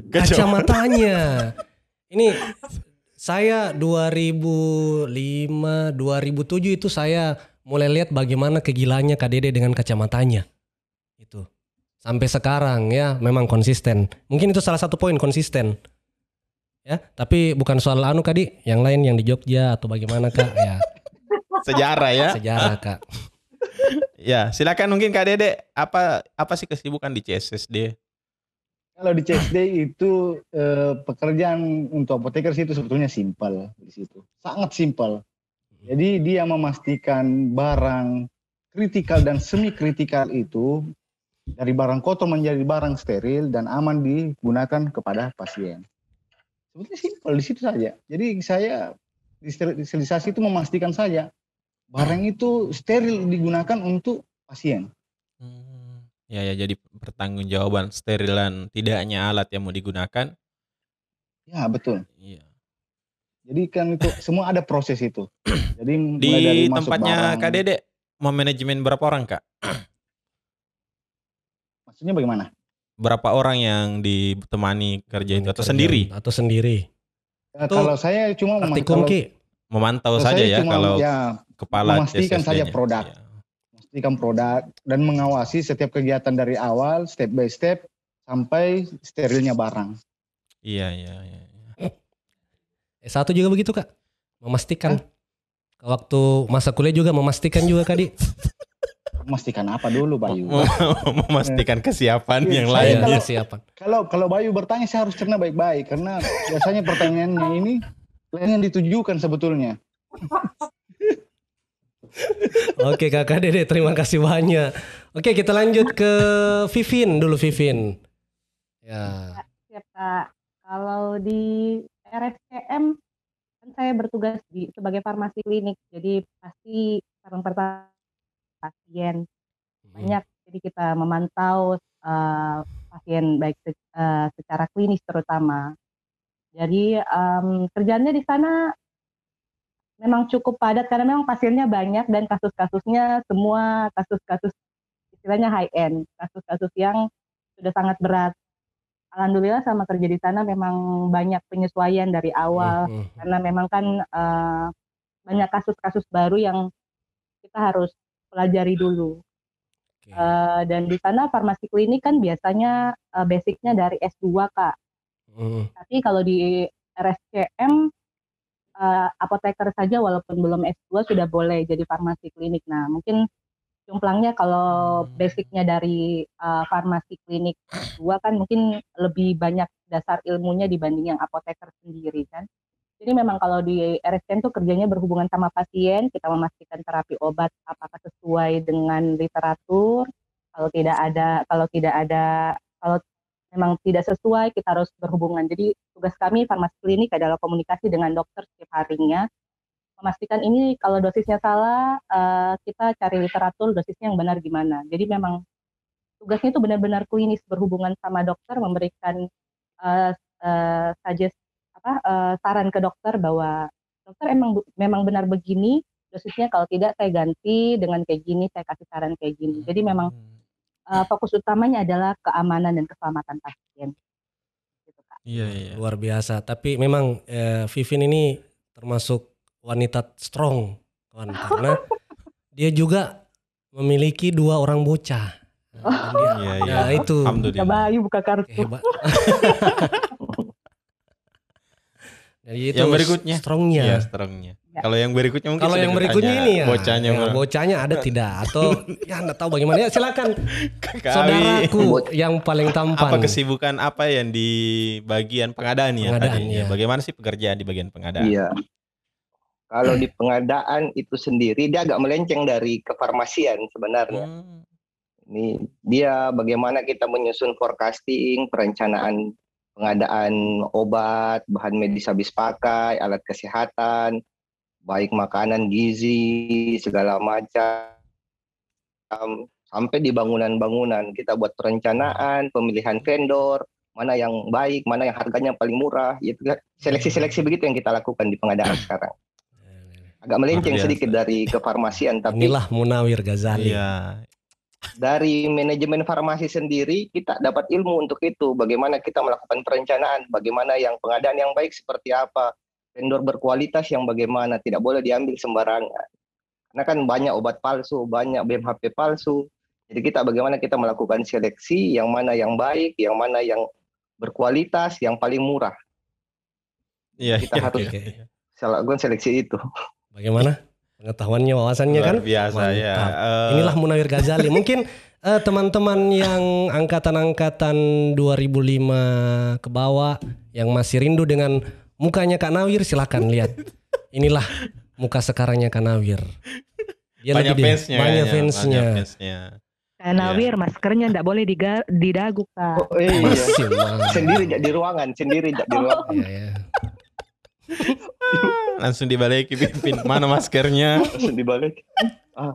kacamatanya. Ini saya 2005, 2007 itu saya mulai lihat bagaimana kegilaannya Kak Dede dengan kacamatanya. Sampai sekarang ya memang konsisten. Mungkin itu salah satu poin konsisten. Ya, tapi bukan soal anu Kak Di, yang lain yang di Jogja atau bagaimana Kak? Ya, [laughs] sejarah ya sejarah Kak. ya silakan mungkin kak Dede apa apa sih kesibukan di CSSD Kalau di CSD itu eh, pekerjaan untuk apoteker itu sebetulnya simpel di situ, sangat simpel. Jadi dia memastikan barang kritikal dan semi kritikal itu dari barang kotor menjadi barang steril dan aman digunakan kepada pasien. Sebetulnya simpel di situ saja. Jadi saya sterilisasi itu memastikan saja barang itu steril digunakan untuk pasien. Hmm, ya ya jadi pertanggungjawaban sterilan tidak hanya alat yang mau digunakan Ya betul. iya Jadi kan itu semua ada proses itu. [clears throat] Jadi mulai di dari tempatnya barang- kak Dede mau manajemen berapa orang kak [clears throat] Maksudnya bagaimana? berapa orang yang ditemani kerja itu atau sendiri Atau sendiri. Ya, Itu kalau saya cuma memantau kalau saja saya ya cuma, kalau ya kepala memastikan saja produk. Iya. memastikan produk dan mengawasi setiap kegiatan dari awal step by step sampai sterilnya barang. iya iya iya iya. S1 juga begitu kak memastikan waktu masa kuliah juga memastikan juga kak Di [laughs] Memastikan apa dulu Bayu? Mem- [laughs] memastikan kesiapan Iya, yang lain kalau- kesiapan Kalau kalau Bayu bertanya saya harus cerna baik-baik karena biasanya pertanyaannya ini lain yang ditujukan sebetulnya. oke kakak Dede terima kasih banyak oke kita lanjut ke Vivin dulu Vivin ya Siap Kak. Kalau di RSCM kan saya bertugas di sebagai farmasi klinik. Jadi pasti sarang pertama pasien banyak. Jadi kita memantau eh, pasien baik se- eh, secara klinis terutama. Jadi em, kerjaannya di sana memang cukup padat karena memang pasiennya banyak dan kasus-kasusnya semua kasus-kasus istilahnya high end, kasus-kasus yang sudah sangat berat. Alhamdulillah sama kerja di sana memang banyak penyesuaian dari awal hmm. karena memang kan eh, banyak kasus-kasus baru yang kita harus pelajari dulu. Oke. Eh, dan di sana farmasi klinik kan biasanya eh, basicnya dari S2 kak. Hmm. Tapi kalau di RSCM eh, apoteker saja walaupun belum S2 sudah boleh jadi farmasi klinik. Nah mungkin jumplangnya kalau Hmm. basicnya dari eh, farmasi klinik S2 kan mungkin lebih banyak dasar ilmunya dibanding yang apoteker sendiri kan. Jadi memang kalau di RSCM tuh kerjanya berhubungan sama pasien, kita memastikan terapi obat apakah sesuai dengan literatur. Kalau tidak ada, kalau tidak ada, kalau memang tidak sesuai, kita harus berhubungan. Jadi tugas kami farmasi klinik adalah komunikasi dengan dokter setiap harinya, memastikan ini kalau dosisnya salah, eh, kita cari literatur dosisnya yang benar gimana. Jadi memang tugasnya itu benar-benar klinis berhubungan sama dokter, memberikan eh, eh, suggest apa eh, saran ke dokter bahwa dokter emang memang benar begini dosisnya kalau tidak saya ganti dengan kayak gini saya kasih saran kayak gini jadi memang eh, fokus utamanya adalah keamanan dan keselamatan pasien gitu kak Iya, iya. Luar biasa. Tapi memang eh, Vivin ini termasuk wanita strong, kawan. [laughs] Karena dia juga memiliki dua orang bocah. Nah, dia- Iya, iya. Nah, itu. Alhamdulillah. Buka kartu Hebat. [laughs] Jadi itu Yang berikutnya? strongnya. Iya, strongnya. Ya. Kalau yang berikutnya mungkin Kalau yang berikutnya ini ya, bocahnya ya, mana? bocahnya ada tidak atau [laughs] ya anda tahu bagaimana ya silakan Kak Awi, saudaraku yang paling tampan. apa kesibukan apa yang di bagian pengadaan ya? Pengadaan, tadi? iya. Bagaimana sih pekerjaan di bagian pengadaan? Iya. Kalau di pengadaan itu sendiri dia agak melenceng dari kefarmasian sebenarnya. Hmm, Ini dia bagaimana kita menyusun forecasting, perencanaan pengadaan obat, bahan medis habis pakai, alat kesehatan, baik makanan gizi, segala macam. Sampai di bangunan-bangunan kita buat perencanaan, pemilihan vendor, mana yang baik, mana yang harganya paling murah, itu kan seleksi-seleksi begitu yang kita lakukan di pengadaan sekarang. Agak melenceng sedikit dari kefarmasian, tapi Inilah Munawir Ghazali. Iya. Dari manajemen farmasi sendiri kita dapat ilmu untuk itu. Bagaimana kita melakukan perencanaan bagaimana yang pengadaan yang baik seperti apa vendor berkualitas yang bagaimana tidak boleh diambil sembarangan. Karena kan banyak obat palsu banyak BMHP palsu. Jadi kita bagaimana kita melakukan seleksi yang mana yang baik yang mana yang berkualitas yang paling murah. Iya, Kita iya, harus- iya. saya lakukan seleksi itu. Bagaimana pengetahuannya, wawasannya kan? Luar biasa ya. Mantap. Eh, Inilah Munawir Ghazali. Mungkin eh, teman-teman yang angkatan-angkatan 2005 ke bawah yang masih rindu dengan mukanya Kak Nawir silakan lihat. Inilah muka sekarangnya Kak Nawir. Dia banyak fansnya. banyak fansnya. Banyak fansnya. Kak Nawir maskernya nggak boleh diga- didagu kak oh iya sendiri di ruangan sendiri di ruangan Iya, iya. Langsung dibalikin pimpin. Mana maskernya? langsung dibalik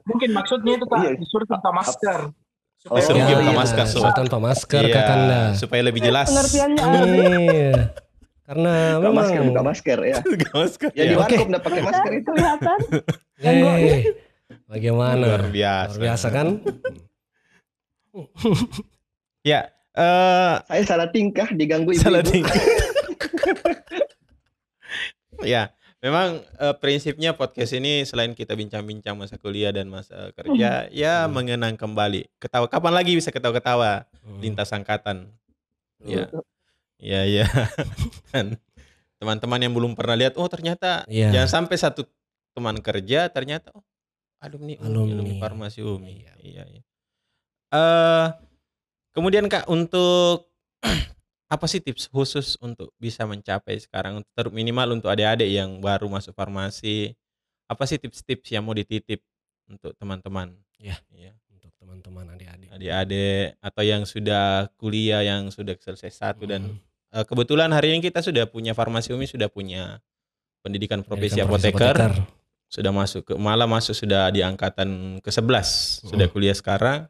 Mungkin maksudnya itu Iya. disuruh tanpa masker. Oh, suruh iya, pakai iya. masker, so. so tanpa masker Iya, Kakanda. supaya lebih jelas. pengertiannya Iya. Karena buka memang masker buka masker ya [laughs] Bukan masker. ya di ya. warkop udah pakai masker itu kelihatan [laughs] eh, bagaimana? Luar biasa. Luar biasa kan? [laughs] Ya, eh saya salah tingkah diganggu ibu salah tinggi. ya, memang eh, prinsipnya podcast ini selain kita bincang-bincang masa kuliah dan masa kerja, ya Hmm. mengenang kembali. Ketawa kapan lagi bisa ketawa-ketawa Hmm. lintas angkatan. Ya. Iya, iya. [laughs] Dan teman-teman yang belum pernah lihat, oh ternyata Iya. jangan sampai satu teman kerja ternyata oh alumni Umi, Alumni. alumni farmasi Umi. Iya. Iya, iya. Eh kemudian Kak untuk [clears throat] apa sih tips khusus untuk bisa mencapai sekarang ter minimal untuk adik-adik yang baru masuk farmasi? Apa sih tips-tips yang mau dititip untuk teman-teman? Iya. Iya. Untuk teman-teman adik-adik. Adik-adik atau yang sudah kuliah yang sudah selesai satu dan Hmm. Eh, kebetulan hari ini kita sudah punya farmasi Umi sudah punya pendidikan profesi Pendidikan apoteker, apoteker. sudah masuk ke malah masuk sudah di angkatan ke-11 sudah Hmm. kuliah sekarang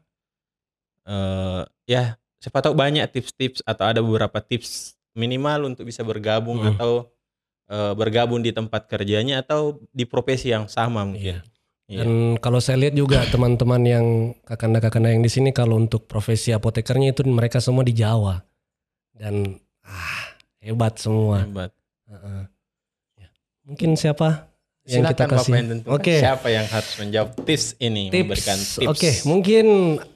eh ya siapa tahu banyak tips-tips atau ada beberapa tips minimal untuk bisa bergabung Hmm. atau eh, bergabung di tempat kerjanya atau di profesi yang sama mungkin. Iya. Dan kalau saya lihat juga teman-teman yang kakanda-kakanda yang di sini kalau untuk profesi apotekernya itu mereka semua di Jawa. Dan ah, hebat semua. Hebat. Heeh. Ya. Mungkin siapa yang Silakan kita Bapak kasih? yang tentukan Oke. siapa yang harus menjawab tips ini, memberikan Tips. tips. Oke, mungkin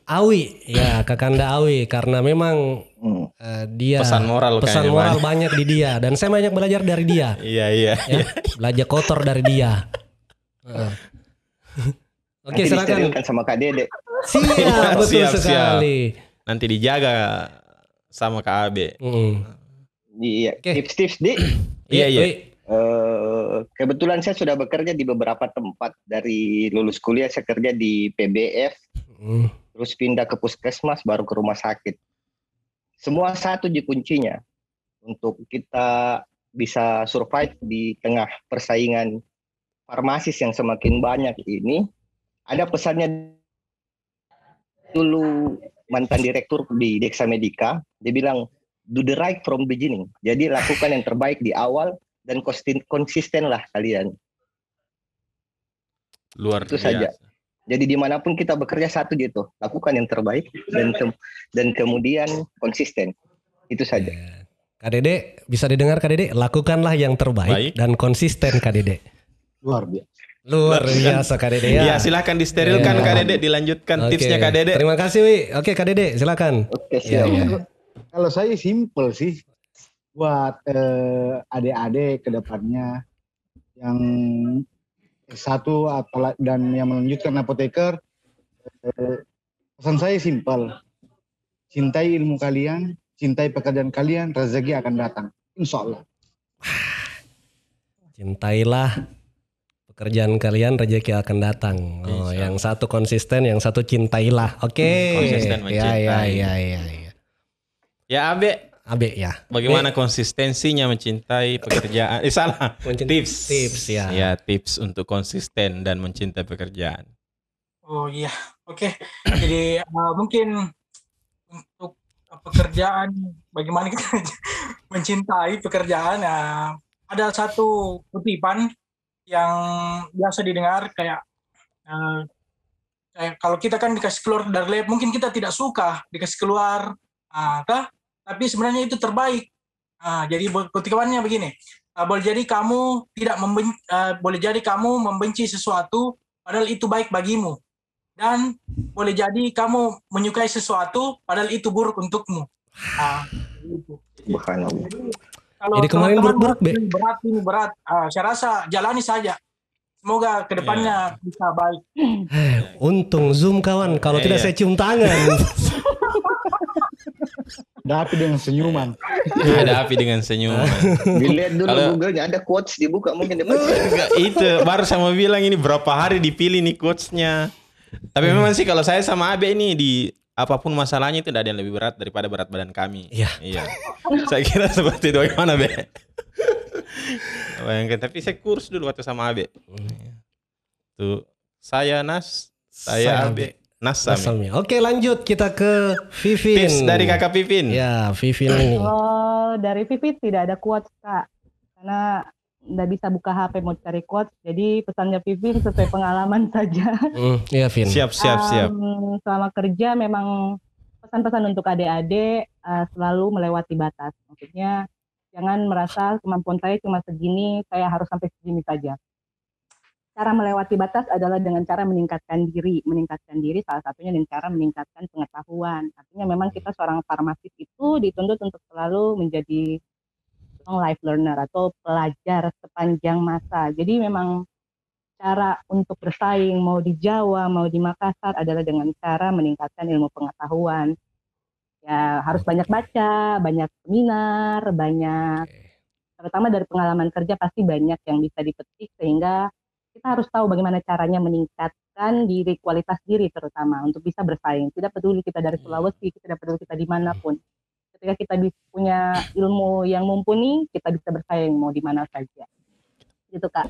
Awi ya Kakanda Awi karena memang Hmm. eh, dia Pesan moral pesan moral banyak. banyak di dia dan saya banyak belajar dari dia. [laughs] Iya, iya. ya. Belajar kotor dari dia. Heeh. Oke, Nanti silakan. sama Kak Dede. Siap, [laughs] betul Siap, siap. sekali. Nanti dijaga sama KB. Mm. Iya, Oke. tips-tips di Iya, iya. Eh, kebetulan saya sudah bekerja di beberapa tempat. Dari lulus kuliah saya kerja di PBF Mm. terus pindah ke puskesmas baru ke rumah sakit. Semua satu di kuncinya untuk kita bisa survive di tengah persaingan farmasis yang semakin banyak ini. Ada pesannya dulu mantan direktur di Dexa Medica dia bilang do the right from beginning. Jadi lakukan yang terbaik di awal dan konsisten konsistenlah kalian Luar Itu biasa. saja. jadi di mana pun kita bekerja satu gitu lakukan yang terbaik dan ke- dan kemudian konsisten itu saja Ya. Kak Dede, bisa didengar Kak Dede? Lakukanlah yang terbaik Baik. dan konsisten Kak Dede. Luar biasa. Luar biasa Kak Dede Iya, ya. silahkan disterilkan Iya. Kak Dede, dilanjutkan Oke. tipsnya Kak Dede. Terima kasih Wi. Oke Kak Dede, silakan. oke siap iya. Kalau saya simple sih buat eh, adik-adik ke depannya yang satu apala- dan yang melanjutkan apoteker eh, pesan saya simpel. Cintai ilmu kalian, cintai pekerjaan kalian, rezeki akan datang. Insya Allah. Cintailah pekerjaan kalian, rezeki akan datang. Oh, Insya yang satu konsisten, yang satu cintailah. Oke. Hmm, konsisten Ya, ya, mencintai. ya, ya, ya. Ya, Abe, Abe ya. bagaimana konsistensinya mencintai pekerjaan? Eh, salah. Mencint- Tips. Tips ya. Ya, tips untuk konsisten dan mencintai pekerjaan. Oh iya, oke. Jadi uh, mungkin untuk pekerjaan, bagaimana kita [laughs] mencintai pekerjaan, ya, ada satu kutipan yang biasa didengar kayak, uh, kayak kalau kita kan dikasih keluar dari lab, mungkin kita tidak suka dikasih keluar, ah, kah? Tapi sebenarnya itu terbaik. Ah, jadi kutipannya begini, ah, boleh jadi kamu tidak membenci, boleh jadi kamu membenci sesuatu, padahal itu baik bagimu dan boleh jadi kamu menyukai sesuatu padahal itu buruk untukmu. Nah, itu. Kalau Jadi kemarin buruk-buruk, Be? berat ini berat, ah, saya rasa jalani saja. Semoga ke depannya bisa baik. Eh, untung Zoom kawan. Kalau Iya, tidak iya. saya cium tangan. [laughs] Tapi dengan senyuman. [laughs] Ada api dengan senyuman. Dilihat dulu Kalau- Google-nya ada quotes dibuka mungkin. Enggak, itu baru saya mau bilang ini berapa hari dipilih nih coachnya. Tapi memang sih kalau saya sama Abe ini di apa pun masalahnya itu tidak ada yang lebih berat daripada berat badan kami. Iya. Iya. saya kira seperti itu bagaimana Be? Bayangkan tapi saya kurus dulu waktu sama Abe. Tuh saya Nas, Saya saya Abe. Nas Sami. Asalnya. Oke lanjut kita ke Vivin. Tips dari kakak Pipin. Ya Vivin ini. Kalau dari Vivi tidak ada quotes kak, karena nggak bisa buka HP mau cari quotes. Jadi pesannya Vivi sesuai pengalaman [laughs] saja. Hmm, Iya Vin. Siap siap siap. Em, selama kerja memang pesan-pesan untuk adik-adik eh, selalu melewati batas. Maksudnya jangan merasa kemampuan saya cuma segini, saya harus sampai segini saja. Cara melewati batas adalah dengan cara meningkatkan diri, meningkatkan diri salah satunya dengan cara meningkatkan pengetahuan. Artinya memang kita seorang farmasis itu dituntut untuk selalu menjadi long life learner atau pelajar sepanjang masa. Jadi memang cara untuk bersaing mau di Jawa mau di Makassar adalah dengan cara meningkatkan ilmu pengetahuan. Ya harus banyak baca, banyak seminar, banyak terutama dari pengalaman kerja pasti banyak yang bisa dipetik sehingga kita harus tahu bagaimana caranya meningkatkan diri kualitas diri terutama untuk bisa bersaing. Tidak peduli kita dari Sulawesi, tidak peduli kita di mana pun. Ketika kita punya ilmu yang mumpuni, kita bisa bersaing mau di mana saja. Gitu kak.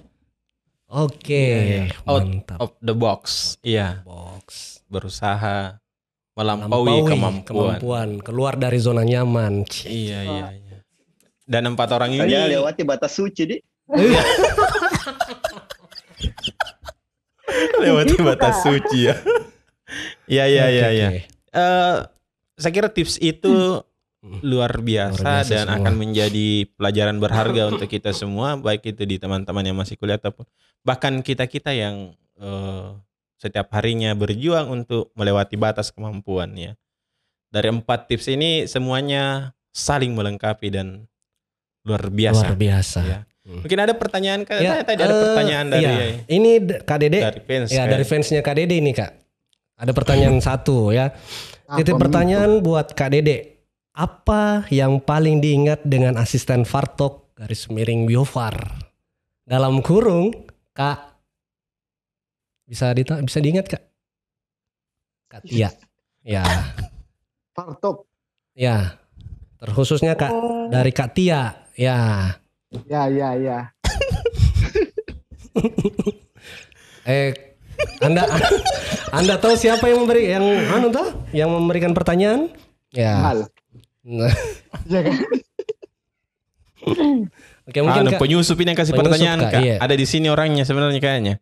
Oke. Iya, iya. Out Mantap. Of the box. Iya. Box. Berusaha melampaui, kemampuan. kemampuan, keluar dari zona nyaman. Iya, iya, iya. Dan empat orang ini Saya lewati batas suci, Di. [laughs] lewati Gitu, batas Kak. suci ya. [laughs] Iya, iya, iya, iya. Eh, saya kira tips itu Hmm. luar biasa, Luar biasa dan semua. akan menjadi pelajaran berharga untuk kita semua, baik itu di teman-teman yang masih kuliah ataupun bahkan kita-kita yang eh, setiap harinya berjuang untuk melewati batas kemampuan ya. Dari empat tips ini semuanya saling melengkapi dan luar biasa. Luar biasa. Ya. Hmm. Mungkin ada pertanyaan kan? Ya, tadi ada eh, pertanyaan dari iya. Ini Kak Dede, dari fans. ya kayak- dari fansnya Kak Dede ini Kak. Ada pertanyaan [laughs] satu ya. Titik Apa pertanyaan buat Kak Dede. Apa yang paling diingat dengan asisten Fartok garis miring Biofar? Dalam kurung Kak bisa dita bisa diingat Kak? Kak Tia. Ya, Fartok. ya. Terkhususnya Kak Oh, dari Kak Tia. Ya. Ya, ya, ya. [laughs] Eh Anda [laughs] Anda tahu siapa yang memberi yang anu tahu yang memberikan pertanyaan? Ya. Hal. Nah, [laughs] Ya kan? Oke, mungkin Anu, Kak, penyusup ini yang kasih Penyusup, pertanyaan Kak, Kak. iya. Ada di sini orangnya sebenarnya kayaknya.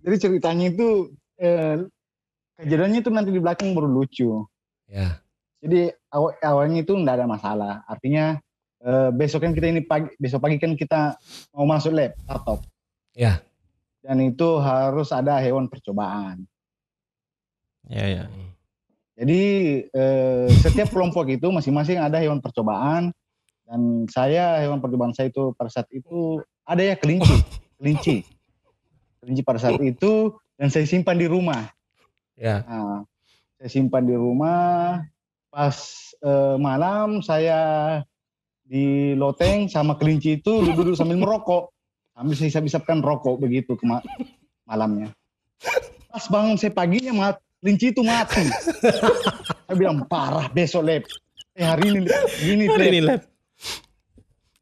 Jadi ceritanya itu eh, kejadiannya itu nanti di belakang baru lucu. Ya. Jadi awal awalnya itu enggak ada masalah. Artinya eh, besok kan kita ini pagi besok pagi kan kita mau masuk lab laptop. Ya. Dan itu harus ada hewan percobaan. Ya ya. Jadi eh, setiap kelompok itu masing-masing ada hewan percobaan dan saya hewan percobaan saya itu pada saat itu ada ya kelinci, kelinci, kelinci pada saat itu dan saya simpan di rumah. Ya. Nah, saya simpan di rumah. Pas eh, malam saya di loteng sama kelinci itu duduk sambil merokok, sambil saya hisap-hisapkan rokok begitu ke ma- malamnya. Pas bangun saya paginya mat, kelinci itu mati. saya bilang parah besok lab. Eh hari ini gini Hari lab. ini lab.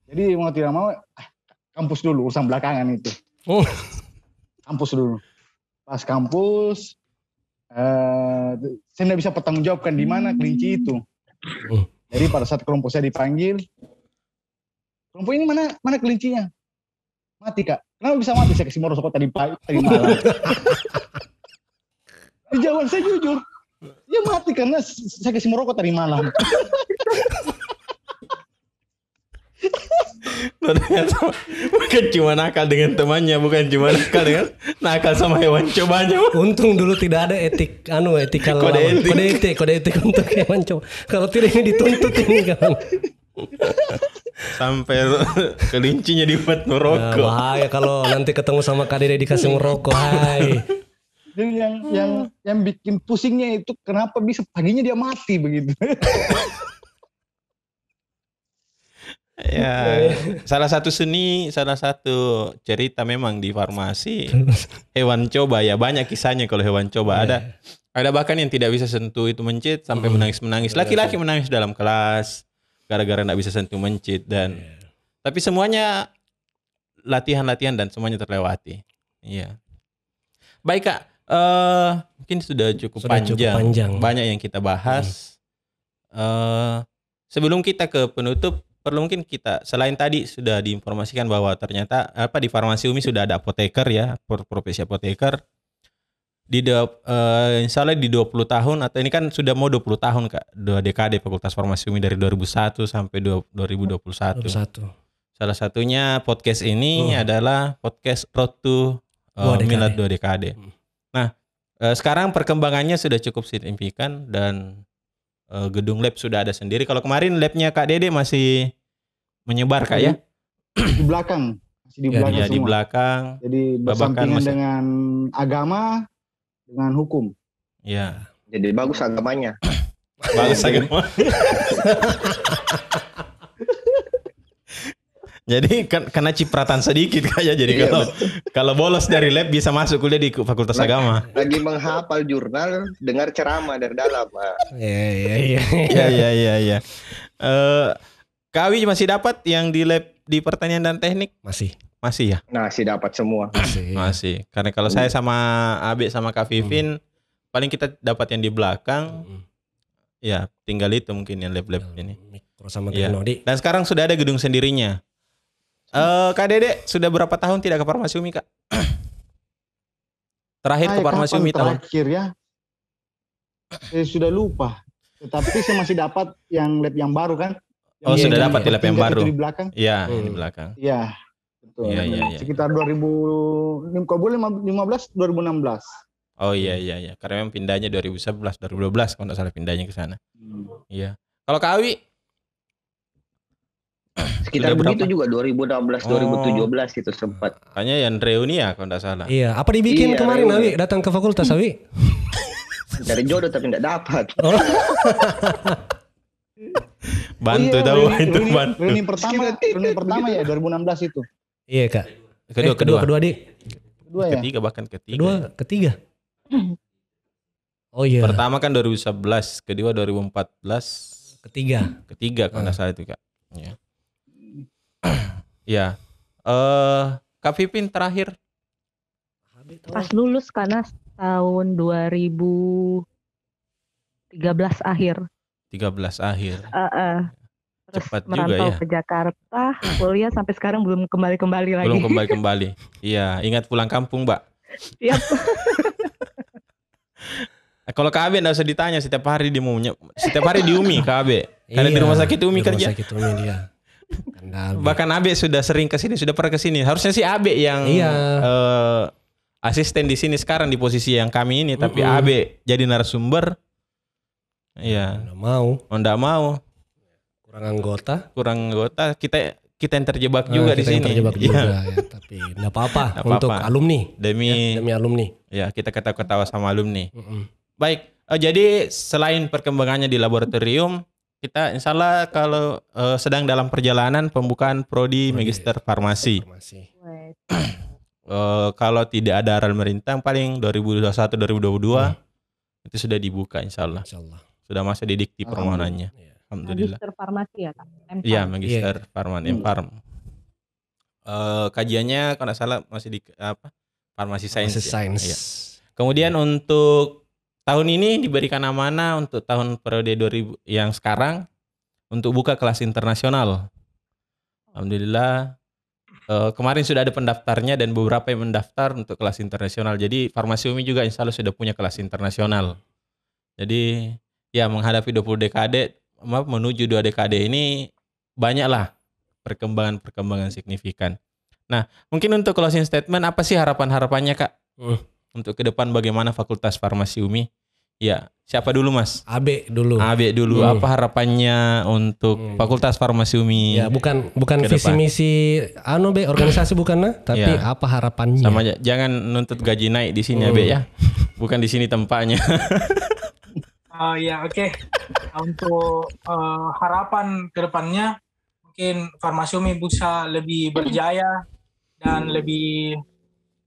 Jadi mau tidak mau ah, kampus dulu urusan belakangan itu. Oh. Kampus dulu. Pas kampus eh saya tidak bisa pertanggungjawabkan di mana kelinci itu. Hmm. Jadi pada saat kelompok saya dipanggil, kelompok ini mana mana kelincinya? Mati kak. Kenapa bisa mati? Saya kasih merosot tadi pagi, tadi malam. [laughs] Jawaban saya jujur, dia mati karena saya kasih merokok tadi malam. [laughs] [laughs] bukan cuma nakal dengan temannya, bukan cuma nakal dengan [laughs] nakal sama hewan cobanya. Untung dulu tidak ada etik anu etikal Kode lawan. etik. kode etik kode etik untuk hewan coba. Kalau tidak ini dituntut ini kan. Sampai [laughs] kelincinya dibuat Nah, merokok. bahaya kalau nanti ketemu sama Kak Dede dikasih merokok. Hai. Dan yang yang yang bikin pusingnya itu kenapa bisa paginya dia mati begitu. [laughs] Ya, salah satu seni, salah satu cerita memang di farmasi. [laughs] Hewan coba ya banyak kisahnya kalau hewan coba. Ada ada bahkan yang tidak bisa sentuh itu mencit sampai Hmm. menangis menangis laki-laki menangis dalam kelas gara-gara tidak bisa sentuh mencit dan tapi semuanya latihan-latihan dan semuanya terlewati. Iya. Baik kak. Eh mungkin sudah cukup, Sudah panjang. cukup panjang. banyak yang kita bahas. Eh sebelum kita ke penutup perlu mungkin kita selain tadi sudah diinformasikan bahwa ternyata apa di farmasi Umi sudah ada apoteker ya pro- profesi apoteker di do, eh, insya Allah di 20 tahun atau ini kan sudah mau 20 tahun kak dua dekade Fakultas Farmasi Umi dari 2001 sampai dua- 2021 Satu. salah satunya podcast ini Hmm. adalah podcast Road to eh, Dua dekade. Milad dua dekade Hmm. nah eh, sekarang perkembangannya sudah cukup signifikan dan eh, gedung lab sudah ada sendiri kalau kemarin labnya Kak Dede masih menyebar kak ya di belakang, masih di Ya, belakang ya di semua. belakang Jadi bersampingan masih- dengan agama, dengan hukum. ya Jadi bagus agamanya. [coughs] bagus agama [coughs] jadi kan kena cipratan sedikit kak ya jadi Iya, kalau kalau bolos dari lab bisa masuk kuliah di Fakultas Nah. Agama Lagi menghafal jurnal, dengar ceramah dari dalam. Ah, Iya iya iya. Iya iya iya iya. Eh Kawi masih dapat yang di lab di pertanian dan teknik? Masih. Masih ya? Masih dapat semua. Masih. Masih. Karena kalau saya sama Abe sama Kak Vivin paling kita dapat yang di belakang Mm. ya tinggal itu mungkin yang lab-lab ini. Mikro sama teknodi. Dan sekarang sudah ada gedung sendirinya. Eh Kak Dede sudah berapa tahun tidak ke Farmasi Umi Kak? [clears throat] Terakhir ke Farmasi Umi tahun terakhir ya? Saya sudah lupa. Tetapi saya masih dapat yang lab yang baru kan? Oh, Yang sudah yang dapat di lab yang baru. itu Di belakang. Iya, Hmm. di belakang. Iya. Betul. Iya, iya, iya. Sekitar 2000 kalau boleh 15 2016. Oh iya iya iya. Karena memang pindahnya 2011 2012 kalau nggak salah pindahnya ke sana. Hmm. Iya. Kalau Kak Awi Sekitar Sudah begitu juga 2016 2017 itu sempat. kayaknya yang Reuni ya kalau nggak salah. Iya, apa dibikin Iya, kemarin Reuni. Awi datang ke fakultas Awi? Dari jodoh tapi tidak dapat. Oh, [laughs] [laughs] Bantu Oh iya, tahu reuni- itu bantu. Reuni pertama, reuni pertama ya 2016 itu. iya kak. Kedua Eh, kedua. kedua di Kedua ya. Ketiga bahkan ketiga. kedua ketiga. Oh iya, Pertama kan 2011, kedua 2014, ketiga. ketiga kalau nggak Ah. salah itu Kak. Iya. Iya. [clears throat] Eh Kak Pipin terakhir Pas lulus karena tahun 2013 akhir. 13 akhir. Eh, eh. Terus Cepat juga merantau ya. ke Jakarta, kuliah sampai sekarang belum kembali-kembali lagi. Belum kembali kembali. Iya, ingat pulang kampung, Mbak. Siap. Eh, [laughs] Kalau Kak Abe nggak usah ditanya setiap hari di maunya, setiap hari di Umi Kak Abe. Karena di Iya, rumah sakit Umi di kerja. Rumah sakit Umi dia. Kandal. Bahkan Abe sudah sering ke sini, sudah pernah ke sini. Harusnya sih Abe yang Iya. eh, asisten di sini sekarang di posisi yang kami ini, tapi Mm-mm. Abe jadi narasumber. Iya, Nggak mau, oh, nggak mau, kurang anggota. kurang anggota. Kita kita yang terjebak Ah, juga di sini. terjebak Iya. juga ya, tapi enggak apa-apa Nggak untuk apa-apa. alumni. Demi Ya, demi alumni. ya kita ketawa-ketawa sama alumni. Mm-mm. Baik, eh, jadi selain perkembangannya di laboratorium, kita insya Allah kalau eh, sedang dalam perjalanan pembukaan prodi Prodi. magister farmasi. Farmasi. [clears throat] Eh, kalau tidak ada arahan pemerintah paling 2021-2022 itu sudah dibuka insya Allah. Insyaallah. Sudah masuk di dikti permohonannya. Iya. Alhamdulillah. Magister farmasi ya kak? Iya, Farm. magister farman, Hmm. M-Farm. Eh, kajiannya kalau nggak salah masih di apa? Farmasi sains. Farmasi ya? sains. Iya. Kemudian untuk tahun ini diberikan amanah untuk tahun periode 2000 yang sekarang untuk buka kelas internasional. Alhamdulillah eh, kemarin sudah ada pendaftarnya dan beberapa yang mendaftar untuk kelas internasional. Jadi Farmasi Umi juga insya Allah sudah punya kelas internasional. Jadi ya menghadapi 20 dekade, maaf menuju dua dekade ini banyaklah perkembangan-perkembangan signifikan. Nah, mungkin untuk closing statement apa sih harapan-harapannya Kak? Hmm. Untuk ke depan bagaimana Fakultas Farmasi Umi? Ya, siapa dulu Mas? AB dulu. Abe dulu. Hmm. Apa harapannya untuk Hmm. Fakultas Farmasi Umi? Ya bukan bukan visi depan. misi anu be organisasi bukan nah, tapi Ya. apa harapannya? Sama aja. Jangan nuntut gaji naik di sini Hmm. Abe ya. Bukan di sini tempatnya. [laughs] Eh, ya oke. Untuk eh, harapan ke depannya mungkin Farmasi Umi bisa lebih berjaya dan lebih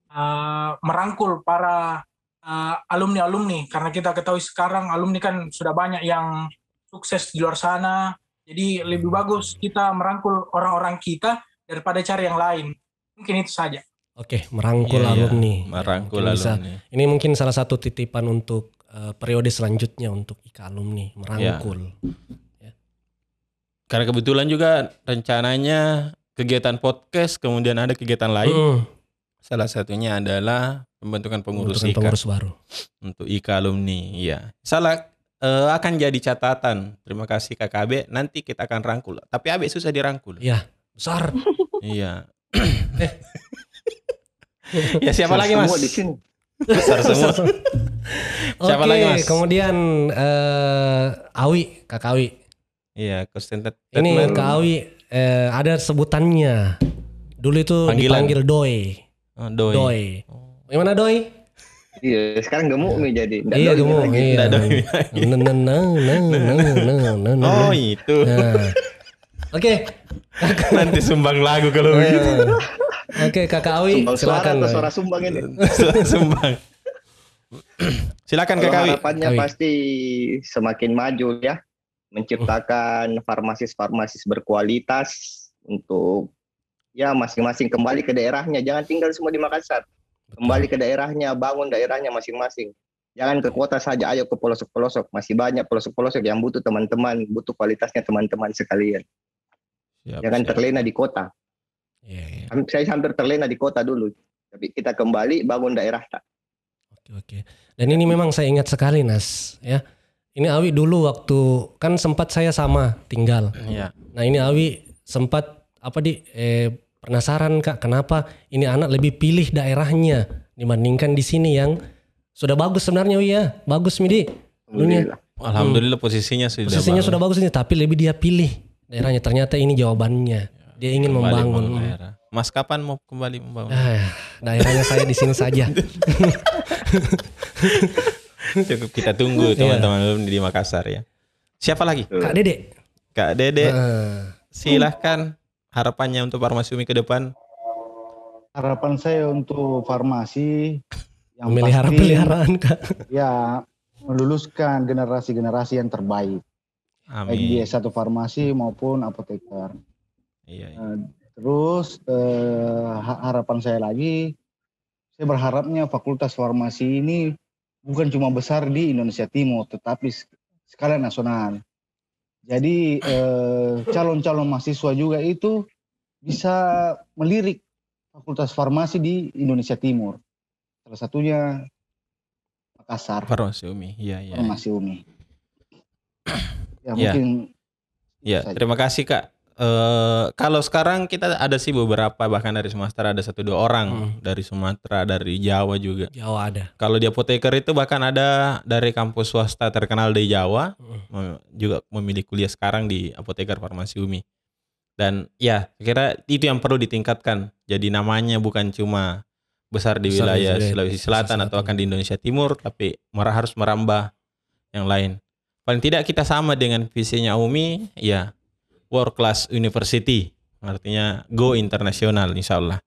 eh, merangkul para eh, alumni-alumni karena kita ketahui sekarang alumni kan sudah banyak yang sukses di luar sana. Jadi lebih bagus kita merangkul orang-orang kita daripada cari yang lain. Mungkin itu saja. Oke, merangkul Iya, iya. alumni. Merangkul Mungkin bisa. alumni. Ini mungkin salah satu titipan untuk eh, periode selanjutnya untuk IKA alumni merangkul. Karena kebetulan juga rencananya kegiatan podcast, kemudian ada kegiatan lain. Mm, Salah satunya adalah pembentukan pengurus pembentukan IKA pengurus baru. untuk IKA alumni. Iya. Salah eh, akan jadi catatan. Terima kasih KKB. Nanti kita akan rangkul. Tapi Abe susah dirangkul. Iya. Besar. Iya. [laughs] ya siapa lagi Mas? Semua di sini. Besar [laughs] semua. Siapa Oke, lagi, Mas? kemudian eh Awi, Kak Awi. Iya, constant Ini Kak Awi eh, ada sebutannya. Dulu itu Panggilan. dipanggil Doi. Oh, doi. Doi. Gimana Doi? Iya, sekarang gemuk nih jadi. Nggak Iya, doi gemuk. lagi. Iya. Doi Nah, nah, nah, nah, nah, nah. Oh, itu. Nah. Oke. Nanti sumbang lagu kalau begitu. Oke, Kakak Awi, Sumbang suara silakan. Doi. suara sumbang ini? [laughs] sumbang. Silakan Kalau Kak Awi. harapannya Awi. pasti semakin maju ya, menciptakan farmasis-farmasis berkualitas untuk ya masing-masing kembali ke daerahnya. Jangan tinggal semua di Makassar. Kembali ke daerahnya, bangun daerahnya masing-masing. Jangan ke kota saja, ayo ke pelosok-pelosok. Masih banyak pelosok-pelosok yang butuh teman-teman, butuh kualitasnya teman-teman sekalian. Siap, Jangan siap. terlena di kota. Iya. Ham- Saya hampir terlena di kota dulu. Tapi kita kembali bangun daerah tak. Oke, oke. Dan ini memang saya ingat sekali, Nas, ya. Ini Awi dulu waktu kan sempat saya sama tinggal. Iya. Nah, ini Awi sempat apa di eh, penasaran Kak, kenapa ini anak lebih pilih daerahnya dibandingkan di sini yang sudah bagus sebenarnya Wi ya. Bagus Midi. Alhamdulillah. Alhamdulillah posisinya sudah Posisinya bagus. sudah bagus ini, tapi lebih dia pilih daerahnya. Ternyata ini jawabannya. Dia ingin Kembali membangun. membangun daerah. Mas kapan mau kembali membangun? Ah, daerahnya saya di sini saja. [laughs] Cukup kita tunggu Iya. teman-teman di Makassar ya. Siapa lagi? Kak Dede. Kak Dede, Ah, silahkan harapannya untuk Farmasi Umi ke depan. Harapan saya untuk farmasi yang memelihara pasti peliharaan Kak. ya meluluskan generasi-generasi yang terbaik baik di Amin. S1 farmasi maupun apoteker. Iya, iya. Eh, Terus eh, ha- harapan saya lagi, saya berharapnya fakultas farmasi ini bukan cuma besar di Indonesia Timur, tetapi skala nasional. Jadi eh, calon-calon mahasiswa juga itu bisa melirik fakultas farmasi di Indonesia Timur. Salah satunya Makassar, Farmasi Umi. Iya, iya. farmasi Umi. [clears throat] Ya Ya. mungkin Ya, terima kasih Kak. Eh kalau sekarang kita ada sih beberapa bahkan dari Sumatera ada satu dua orang Hmm. dari Sumatera, dari Jawa juga. Jawa ada. Kalau di apoteker itu bahkan ada dari kampus swasta terkenal di Jawa Hmm. juga memilih kuliah sekarang di apoteker farmasi Umi. Dan ya, kira itu yang perlu ditingkatkan. Jadi namanya bukan cuma besar di Besar di wilayah wilayah Sulawesi Selatan atau Selatan. akan di Indonesia Timur, tapi merah harus merambah yang lain. Paling tidak kita sama dengan visinya Umi, ya world class university, artinya go internasional, insya Allah.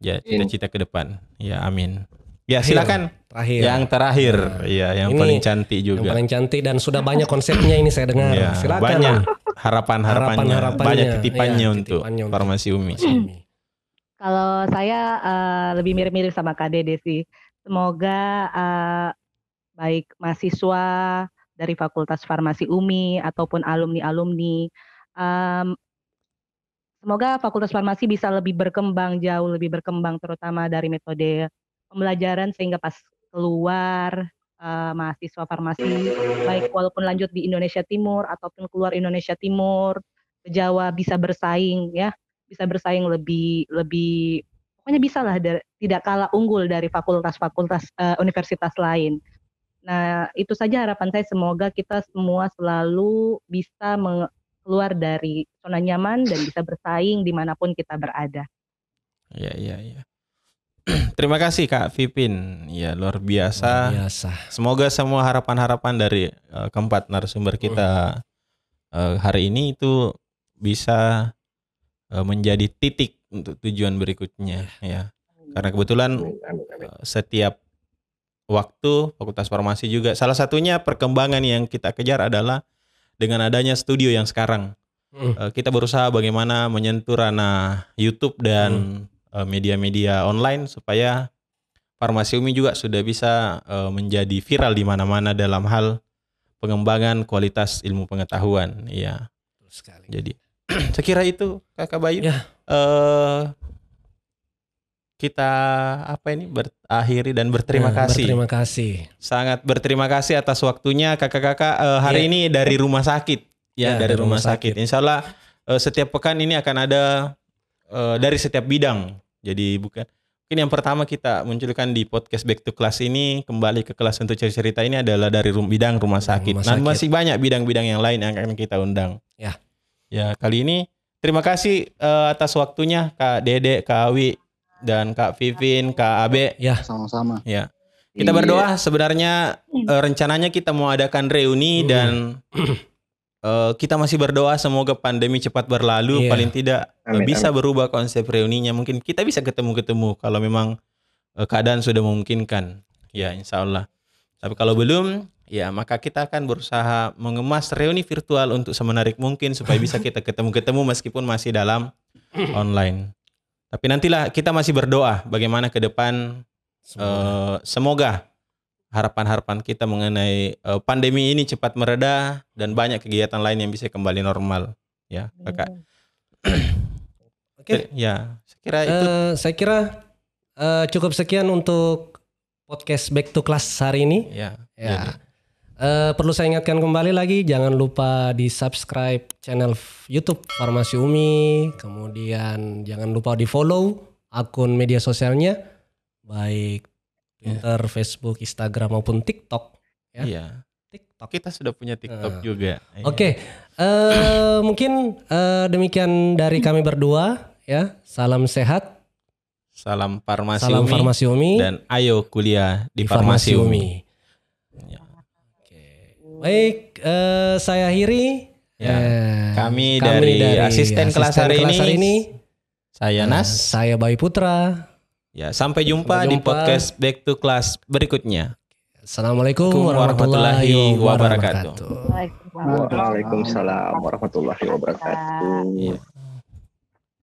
Ya cita-cita ke depan. Ya amin. Ya silakan Terakhir. yang terakhir, Nah, ya yang ini paling cantik yang juga. paling cantik dan sudah banyak konsepnya ini saya dengar. Ya, Silakan. banyak harapan-harapannya, Harapan-harapannya, banyak titipannya iya, untuk titipannya untuk- farmasi Umi. Kalau saya eh, lebih mirip-mirip sama Kak Dede sih. Semoga eh, baik mahasiswa dari Fakultas Farmasi UMI ataupun alumni-alumni em, semoga Fakultas Farmasi bisa lebih berkembang jauh lebih berkembang terutama dari metode pembelajaran sehingga pas keluar eh, mahasiswa farmasi baik walaupun lanjut di Indonesia Timur ataupun keluar Indonesia Timur ke Jawa bisa bersaing ya bisa bersaing lebih lebih pokoknya bisa lah da- tidak kalah unggul dari fakultas-fakultas eh, universitas lain. Nah itu saja harapan saya semoga kita semua selalu bisa keluar dari zona nyaman dan bisa bersaing di mana pun kita berada. Ya, ya, ya. Terima kasih Kak Vipin. Ya luar biasa. Luar biasa. Semoga semua harapan-harapan dari eh, keempat narasumber kita eh, hari ini itu bisa eh, menjadi titik untuk tujuan berikutnya ya. Karena kebetulan Amin, amin, amin. eh, setiap waktu Fakultas Farmasi juga salah satunya perkembangan yang kita kejar adalah dengan adanya studio yang sekarang Hmm. Eh, kita berusaha bagaimana menyentuh ranah YouTube dan eh, media-media online supaya Farmasi Umi juga sudah bisa eh, menjadi viral di mana-mana dalam hal pengembangan kualitas ilmu pengetahuan. Iya, sekali. jadi [clears throat] saya kira itu Kakak Bayu. Ya. Eh, kita apa ini berakhiri dan berterima Nah, kasih. Berterima kasih. Sangat berterima kasih atas waktunya kakak-kakak eh, hari Iya. ini dari rumah sakit ya, Ya, dari dari rumah rumah sakit. Insya Allah eh, setiap pekan ini akan ada eh, dari setiap bidang. Jadi bukan mungkin yang pertama kita munculkan di podcast Back to Class ini kembali ke kelas untuk cerita ini adalah dari rum- bidang rumah sakit. rumah Dan sakit. masih banyak bidang-bidang yang lain yang akan kita undang. Ya. Ya kali ini terima kasih eh, atas waktunya Kak Dede, Kak Awi dan Kak Vivin, Kak Abe. sama-sama. Ya. Kita Iya. berdoa sebenarnya eh, rencananya kita mau adakan reuni Hmm. dan [clears throat] eh, kita masih berdoa semoga pandemi cepat berlalu Iya. paling tidak eh, Amin, bisa berubah konsep reuninya mungkin kita bisa ketemu-ketemu kalau memang eh, keadaan sudah memungkinkan. Ya, insya Allah. Tapi kalau belum, ya maka kita akan berusaha mengemas reuni virtual untuk semenarik mungkin supaya bisa kita ketemu-ketemu meskipun masih dalam [clears throat] online. Tapi nantilah kita masih berdoa bagaimana ke depan semoga harapan-harapan kita mengenai eh, pandemi ini cepat mereda dan banyak kegiatan lain yang bisa kembali normal ya kakak. [clears throat] Oke. Ya, saya kira itu Eh, saya kira eh, cukup sekian untuk podcast Back to Class hari ini. ya. Ya. jadi. Eh, perlu saya ingatkan kembali lagi, jangan lupa di subscribe channel YouTube Farmasi Umi, kemudian jangan lupa di follow akun media sosialnya, baik Twitter, Facebook, Instagram maupun TikTok. Ya. Iya. TikTok. Kita sudah punya TikTok Nah. juga. Iya. Oke, eh, mungkin eh, demikian dari kami berdua. Ya, salam sehat, Salam farmasi salam Umi Farmasi Umi dan ayo kuliah di, di farmasi, Umi. Ya. Baik, eh, saya Hiri. Ya, Eh, kami dari asisten kelas hari ini, ini. Saya Eh, Nas. saya Bayi Putra. Ya, sampai jumpa, Sampai di jumpa. podcast Back to Class berikutnya. Assalamualaikum warahmatullahi warahmatullahi wabarakatuh. Waalaikumsalam. Warahmatullahi wabarakatuh. Iya.